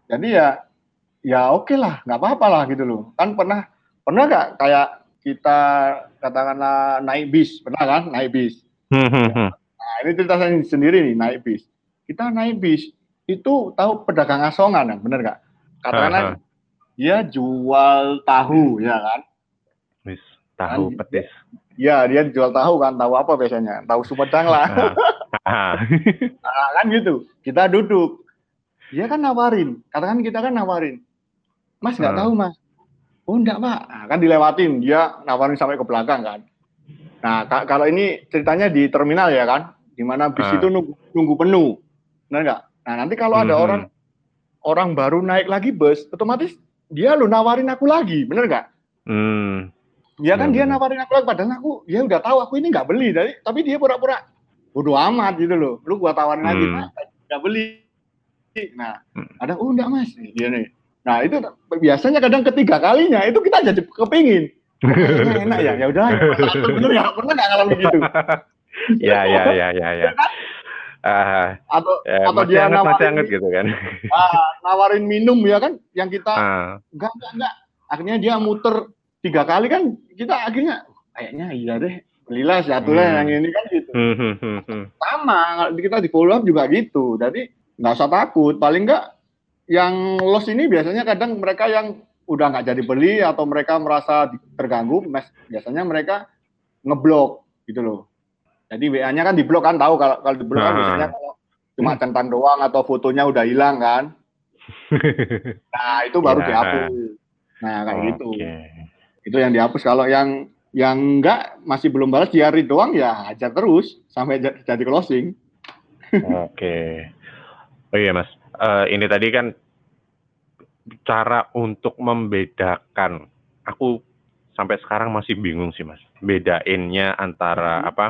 Jadi ya ya oke okay lah nggak apa-apa lah gitu loh. Kan pernah pernah nggak kayak kita katakanlah naik bis pernah kan naik bis. Hmm, hmm, hmm. Nah ini cerita saya sendiri nih naik bis kita naik bis itu tahu pedagang asongan kan bener nggak katakanlah dia jual tahu ya kan bis tahu kan, petis ya dia jual tahu kan tahu apa biasanya? Tahu sumedang lah. Nah, kan gitu. Kita duduk. Dia kan nawarin. Katakan kita kan nawarin. Mas nggak tahu mas. Oh enggak pak. Nah, kan dilewatin. Dia nawarin sampai ke belakang kan. Nah kalau ini ceritanya di terminal ya kan di mana bis itu nunggu, nunggu penuh. Benar nggak? Nah nanti kalau ada hmm. orang orang baru naik lagi bus, otomatis dia lo nawarin aku lagi, bener nggak? Hmm. Ya kan dia nawarin aku lagi, padahal aku dia udah tahu aku ini nggak beli, dari tapi dia pura-pura bodoh amat gitu loh. Lu gua tawarin lagi, hmm. nggak beli. Nah, hmm. ada oh enggak mas, dia nih. Nah itu biasanya kadang ketiga kalinya itu kita jadi kepingin. Enak, enak ya, ya udah. Bener ya, pernah nggak ngalamin gitu? ya, ya, ya, ya, ya. Uh, atau ya, atau dia hangat, nawarin hangat gitu kan. Uh, nawarin minum ya kan yang kita uh. enggak enggak enggak. Akhirnya dia muter tiga kali kan kita akhirnya kayaknya iya deh belilah satu lah hmm. yang ini kan gitu. Hmm, hmm, hmm, hmm. Sama kita di follow up juga gitu. Jadi nggak usah takut. Paling enggak yang loss ini biasanya kadang mereka yang udah nggak jadi beli atau mereka merasa terganggu, biasanya mereka ngeblok gitu loh. Jadi WA-nya kan di blok kan tahu kalau kalau di blok kan nah. biasanya kalau cuma centang doang atau fotonya udah hilang kan. nah, itu baru ya. dihapus. Nah, kayak okay. gitu. Itu yang dihapus kalau yang yang enggak masih belum balas dia read doang ya ajar terus sampai jadi closing. Oke. Okay. Oh iya, Mas. Uh, ini tadi kan cara untuk membedakan aku sampai sekarang masih bingung sih, Mas. Bedainnya antara hmm. apa?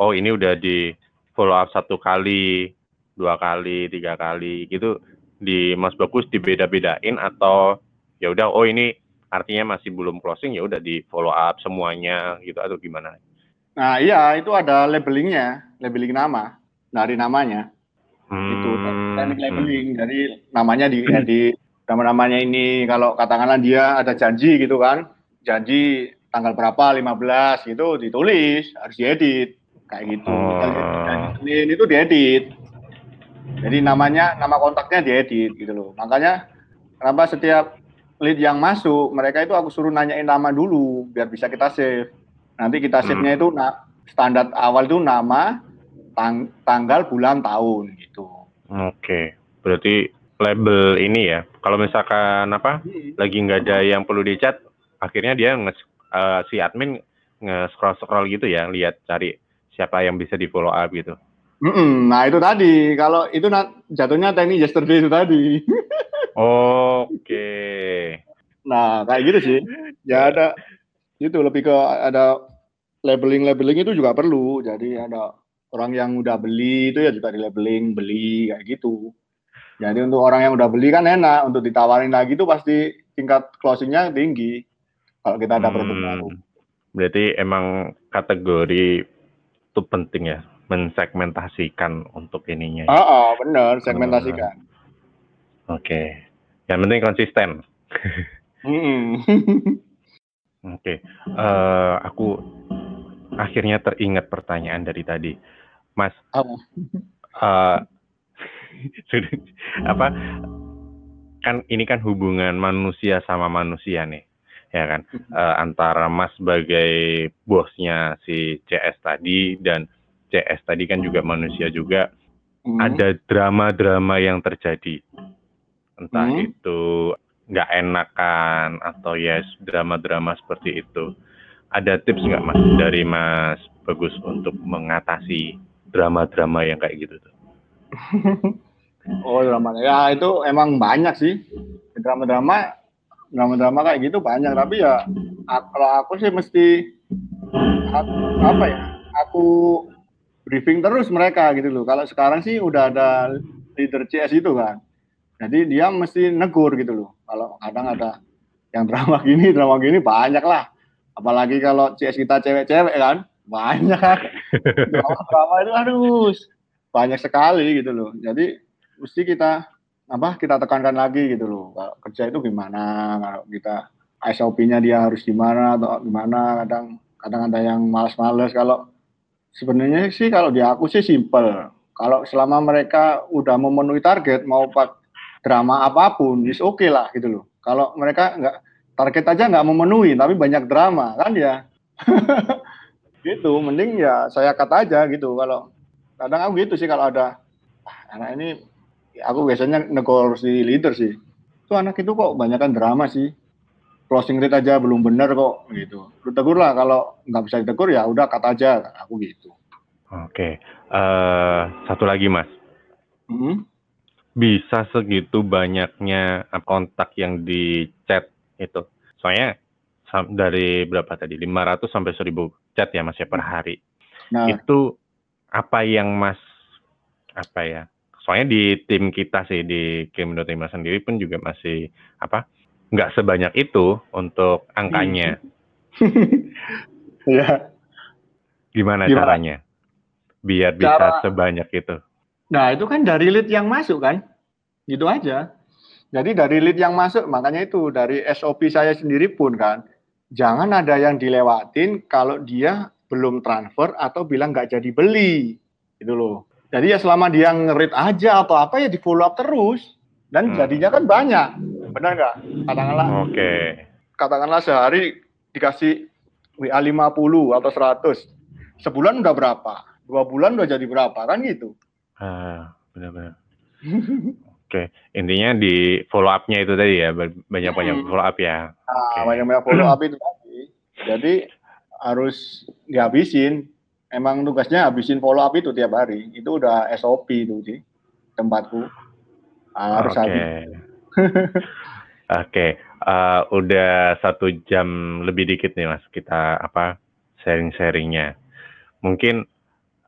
oh ini udah di follow up satu kali, dua kali, tiga kali gitu di Mas Bagus dibeda-bedain atau ya udah oh ini artinya masih belum closing ya udah di follow up semuanya gitu atau gimana? Nah iya itu ada labelingnya, labeling nama dari namanya. Hmm, itu teknik hmm. labeling hmm. dari namanya di ya, di nama-namanya ini kalau katakanlah dia ada janji gitu kan, janji tanggal berapa 15 gitu ditulis harus diedit kayak gitu. Oh. Senin itu diedit. Jadi namanya nama kontaknya diedit gitu loh. Makanya kenapa setiap lead yang masuk mereka itu aku suruh nanyain nama dulu biar bisa kita save. Nanti kita hmm. save-nya itu na standar awal itu nama, tang tanggal, bulan, tahun gitu. Oke. Berarti label ini ya. Kalau misalkan apa hmm. lagi nggak ada yang perlu dicat, akhirnya dia nge uh, si admin nge-scroll scroll gitu ya, lihat cari siapa yang bisa di follow up gitu. Mm -mm, nah itu tadi, kalau itu jatuhnya teknik yesterday itu tadi. Oke. Okay. Nah kayak gitu sih. Ya ada itu lebih ke ada labeling labeling itu juga perlu. Jadi ada orang yang udah beli itu ya juga di labeling beli kayak gitu. Jadi untuk orang yang udah beli kan enak, untuk ditawarin lagi itu pasti tingkat closingnya tinggi kalau kita ada produk hmm, baru. Berarti emang kategori itu penting ya mensegmentasikan untuk ininya. Ya. Oh, oh benar segmentasikan. Uh, Oke, okay. yang penting konsisten. Oke, okay. uh, eh, aku akhirnya teringat pertanyaan dari tadi, Mas. Oh. Uh, apa? Kan ini kan hubungan manusia sama manusia nih ya kan uh, antara Mas sebagai bosnya si CS tadi dan CS tadi kan juga manusia juga hmm. ada drama-drama yang terjadi. Entah hmm. itu nggak enakan atau ya yes, drama-drama seperti itu. Ada tips nggak mas dari mas bagus untuk mengatasi drama-drama yang kayak gitu tuh? Oh drama ya itu emang banyak sih. Drama-drama drama-drama kayak gitu banyak. Tapi ya kalau aku sih mesti apa ya aku briefing terus mereka gitu loh kalau sekarang sih udah ada leader CS itu kan. Jadi dia mesti negur gitu loh. Kalau kadang ada yang drama gini, drama gini banyak lah. Apalagi kalau CS kita cewek-cewek kan, banyak. drama-drama itu aduh banyak sekali gitu loh. Jadi mesti kita apa kita tekankan lagi gitu loh. Kalau kerja itu gimana, kalau kita SOP-nya dia harus gimana atau gimana. Kadang kadang ada yang malas-malas kalau sebenarnya sih kalau di aku sih simple. Kalau selama mereka udah memenuhi target mau pak drama apa pun, is oke okay lah gitu loh. Kalau mereka nggak target aja nggak memenuhi, tapi banyak drama kan ya. gitu, mending ya saya kata aja gitu. Kalau kadang aku gitu sih kalau ada ah, anak ini, aku biasanya negor si leader sih. Itu anak itu kok banyak kan drama sih. Closing rate aja belum benar kok gitu. Lu tegur lah kalau nggak bisa ditegur ya udah kata aja aku gitu. Oke, uh, satu lagi mas. Mm -hmm bisa segitu banyaknya kontak yang di chat itu. Soalnya dari berapa tadi? 500 sampai 1000 chat ya Mas ya per hari. Nah. Itu apa yang Mas apa ya? Soalnya di tim kita sih di Kim Timah sendiri pun juga masih apa? Nggak sebanyak itu untuk angkanya. Iya. Gimana, Gimana caranya? Biar bisa Cara... sebanyak itu. Nah, itu kan dari lead yang masuk kan? Gitu aja. Jadi dari lead yang masuk, makanya itu dari SOP saya sendiri pun kan, jangan ada yang dilewatin kalau dia belum transfer atau bilang nggak jadi beli, gitu loh. Jadi ya selama dia ngerit aja atau apa ya di follow up terus, dan hmm. jadinya kan banyak, benar nggak? Katakanlah, Oke. Okay. katakanlah sehari dikasih WA 50 atau 100, sebulan udah berapa? Dua bulan udah jadi berapa kan gitu? Ah, benar-benar. Oke, intinya di follow up-nya itu tadi ya, banyak-banyak hmm. follow up ya. Nah, banyak-banyak follow up itu tadi. Jadi harus dihabisin. Emang tugasnya habisin follow up itu tiap hari. Itu udah SOP itu sih tempatku. Ah, harus. Okay. Oke, uh, udah satu jam lebih dikit nih mas kita apa sharing-sharingnya. Mungkin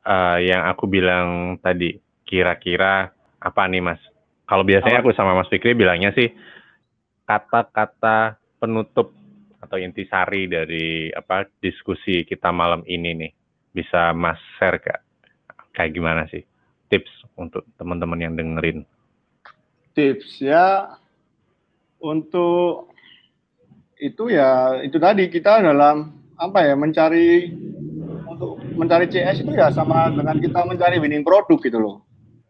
uh, yang aku bilang tadi kira-kira apa nih Mas? Kalau biasanya aku sama Mas Fikri bilangnya sih kata-kata penutup atau intisari dari apa diskusi kita malam ini nih bisa Mas share gak? Kayak gimana sih tips untuk teman-teman yang dengerin? Tips ya untuk itu ya itu tadi kita dalam apa ya mencari untuk mencari CS itu ya sama dengan kita mencari winning produk gitu loh.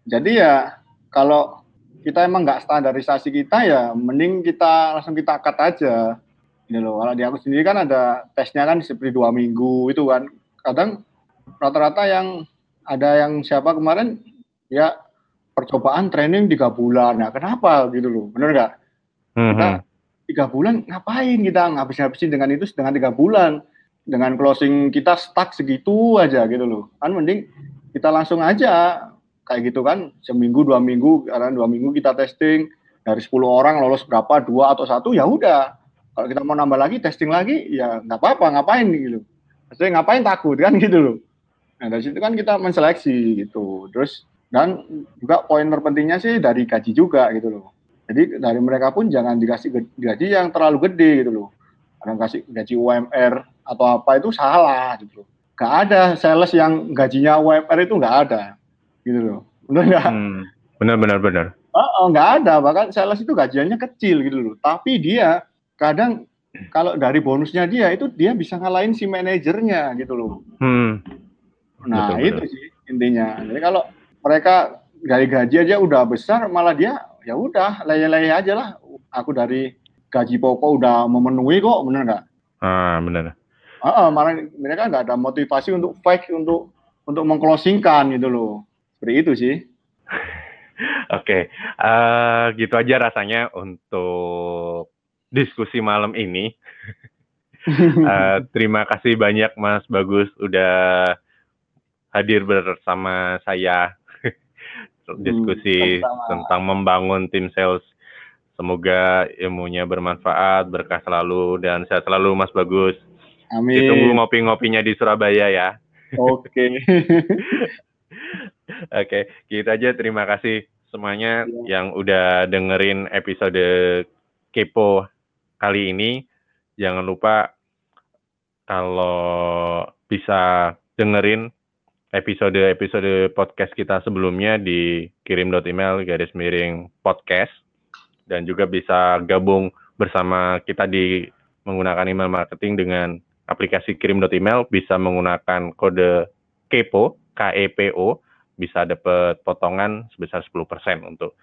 Jadi ya kalau kita emang nggak standarisasi kita ya mending kita langsung kita cut aja. Ini loh. Kalau di aku sendiri kan ada tesnya kan seperti dua minggu itu kan. Kadang rata-rata yang ada yang siapa kemarin ya percobaan training tiga bulan. Nah kenapa gitu loh? Bener nggak? Mm-hmm. Kita tiga bulan ngapain kita ngabis-ngabisin dengan itu dengan tiga bulan? dengan closing kita stuck segitu aja gitu loh kan mending kita langsung aja kayak gitu kan seminggu dua minggu karena dua minggu kita testing dari 10 orang lolos berapa dua atau satu ya udah kalau kita mau nambah lagi testing lagi ya nggak apa-apa ngapain gitu maksudnya ngapain takut kan gitu loh nah dari situ kan kita menseleksi gitu terus dan juga poin terpentingnya sih dari gaji juga gitu loh jadi dari mereka pun jangan dikasih gaji yang terlalu gede gitu loh kadang kasih gaji UMR atau apa itu salah gitu Gak ada sales yang gajinya UMR itu nggak ada gitu loh. Benar nggak? Hmm, benar benar benar. Oh, nggak ada bahkan sales itu gajiannya kecil gitu loh. Tapi dia kadang kalau dari bonusnya dia itu dia bisa ngalahin si manajernya gitu loh. Hmm. Nah betul, itu betul. sih intinya. Jadi kalau mereka dari gaji aja udah besar malah dia ya udah leye-leye aja lah. Aku dari gaji pokok udah memenuhi kok, benar nggak? Ah benar uh, malah mereka nggak ada motivasi untuk fake untuk untuk mengclosingkan gitu loh seperti itu sih oke okay. uh, eh, gitu aja rasanya untuk diskusi malam ini uh, terima kasih banyak Mas Bagus udah hadir bersama saya diskusi hmm, tentang membangun tim sales Semoga ilmunya bermanfaat, berkah selalu, dan sehat selalu Mas Bagus. Amin. Ditunggu ngopi-ngopinya di Surabaya ya. Oke. Oke, kita aja terima kasih. semuanya ya. yang udah dengerin episode Kepo kali ini. Jangan lupa kalau bisa dengerin episode-episode podcast kita sebelumnya di kirim.email garis miring podcast dan juga bisa gabung bersama kita di menggunakan email marketing dengan aplikasi kirim.email bisa menggunakan kode KEPO, KEPO, bisa dapat potongan sebesar 10% untuk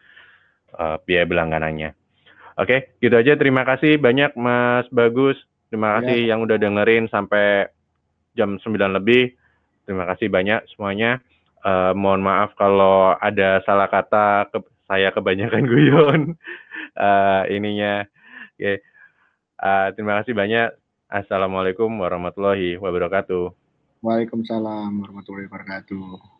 uh, biaya berlangganannya. Oke, gitu aja. Terima kasih banyak Mas Bagus. Terima kasih ya. yang udah dengerin sampai jam 9 lebih. Terima kasih banyak semuanya. Uh, mohon maaf kalau ada salah kata ke, saya kebanyakan guyon uh, ininya. Oke. Okay. Uh, terima kasih banyak. Assalamualaikum warahmatullahi wabarakatuh. Waalaikumsalam warahmatullahi wabarakatuh.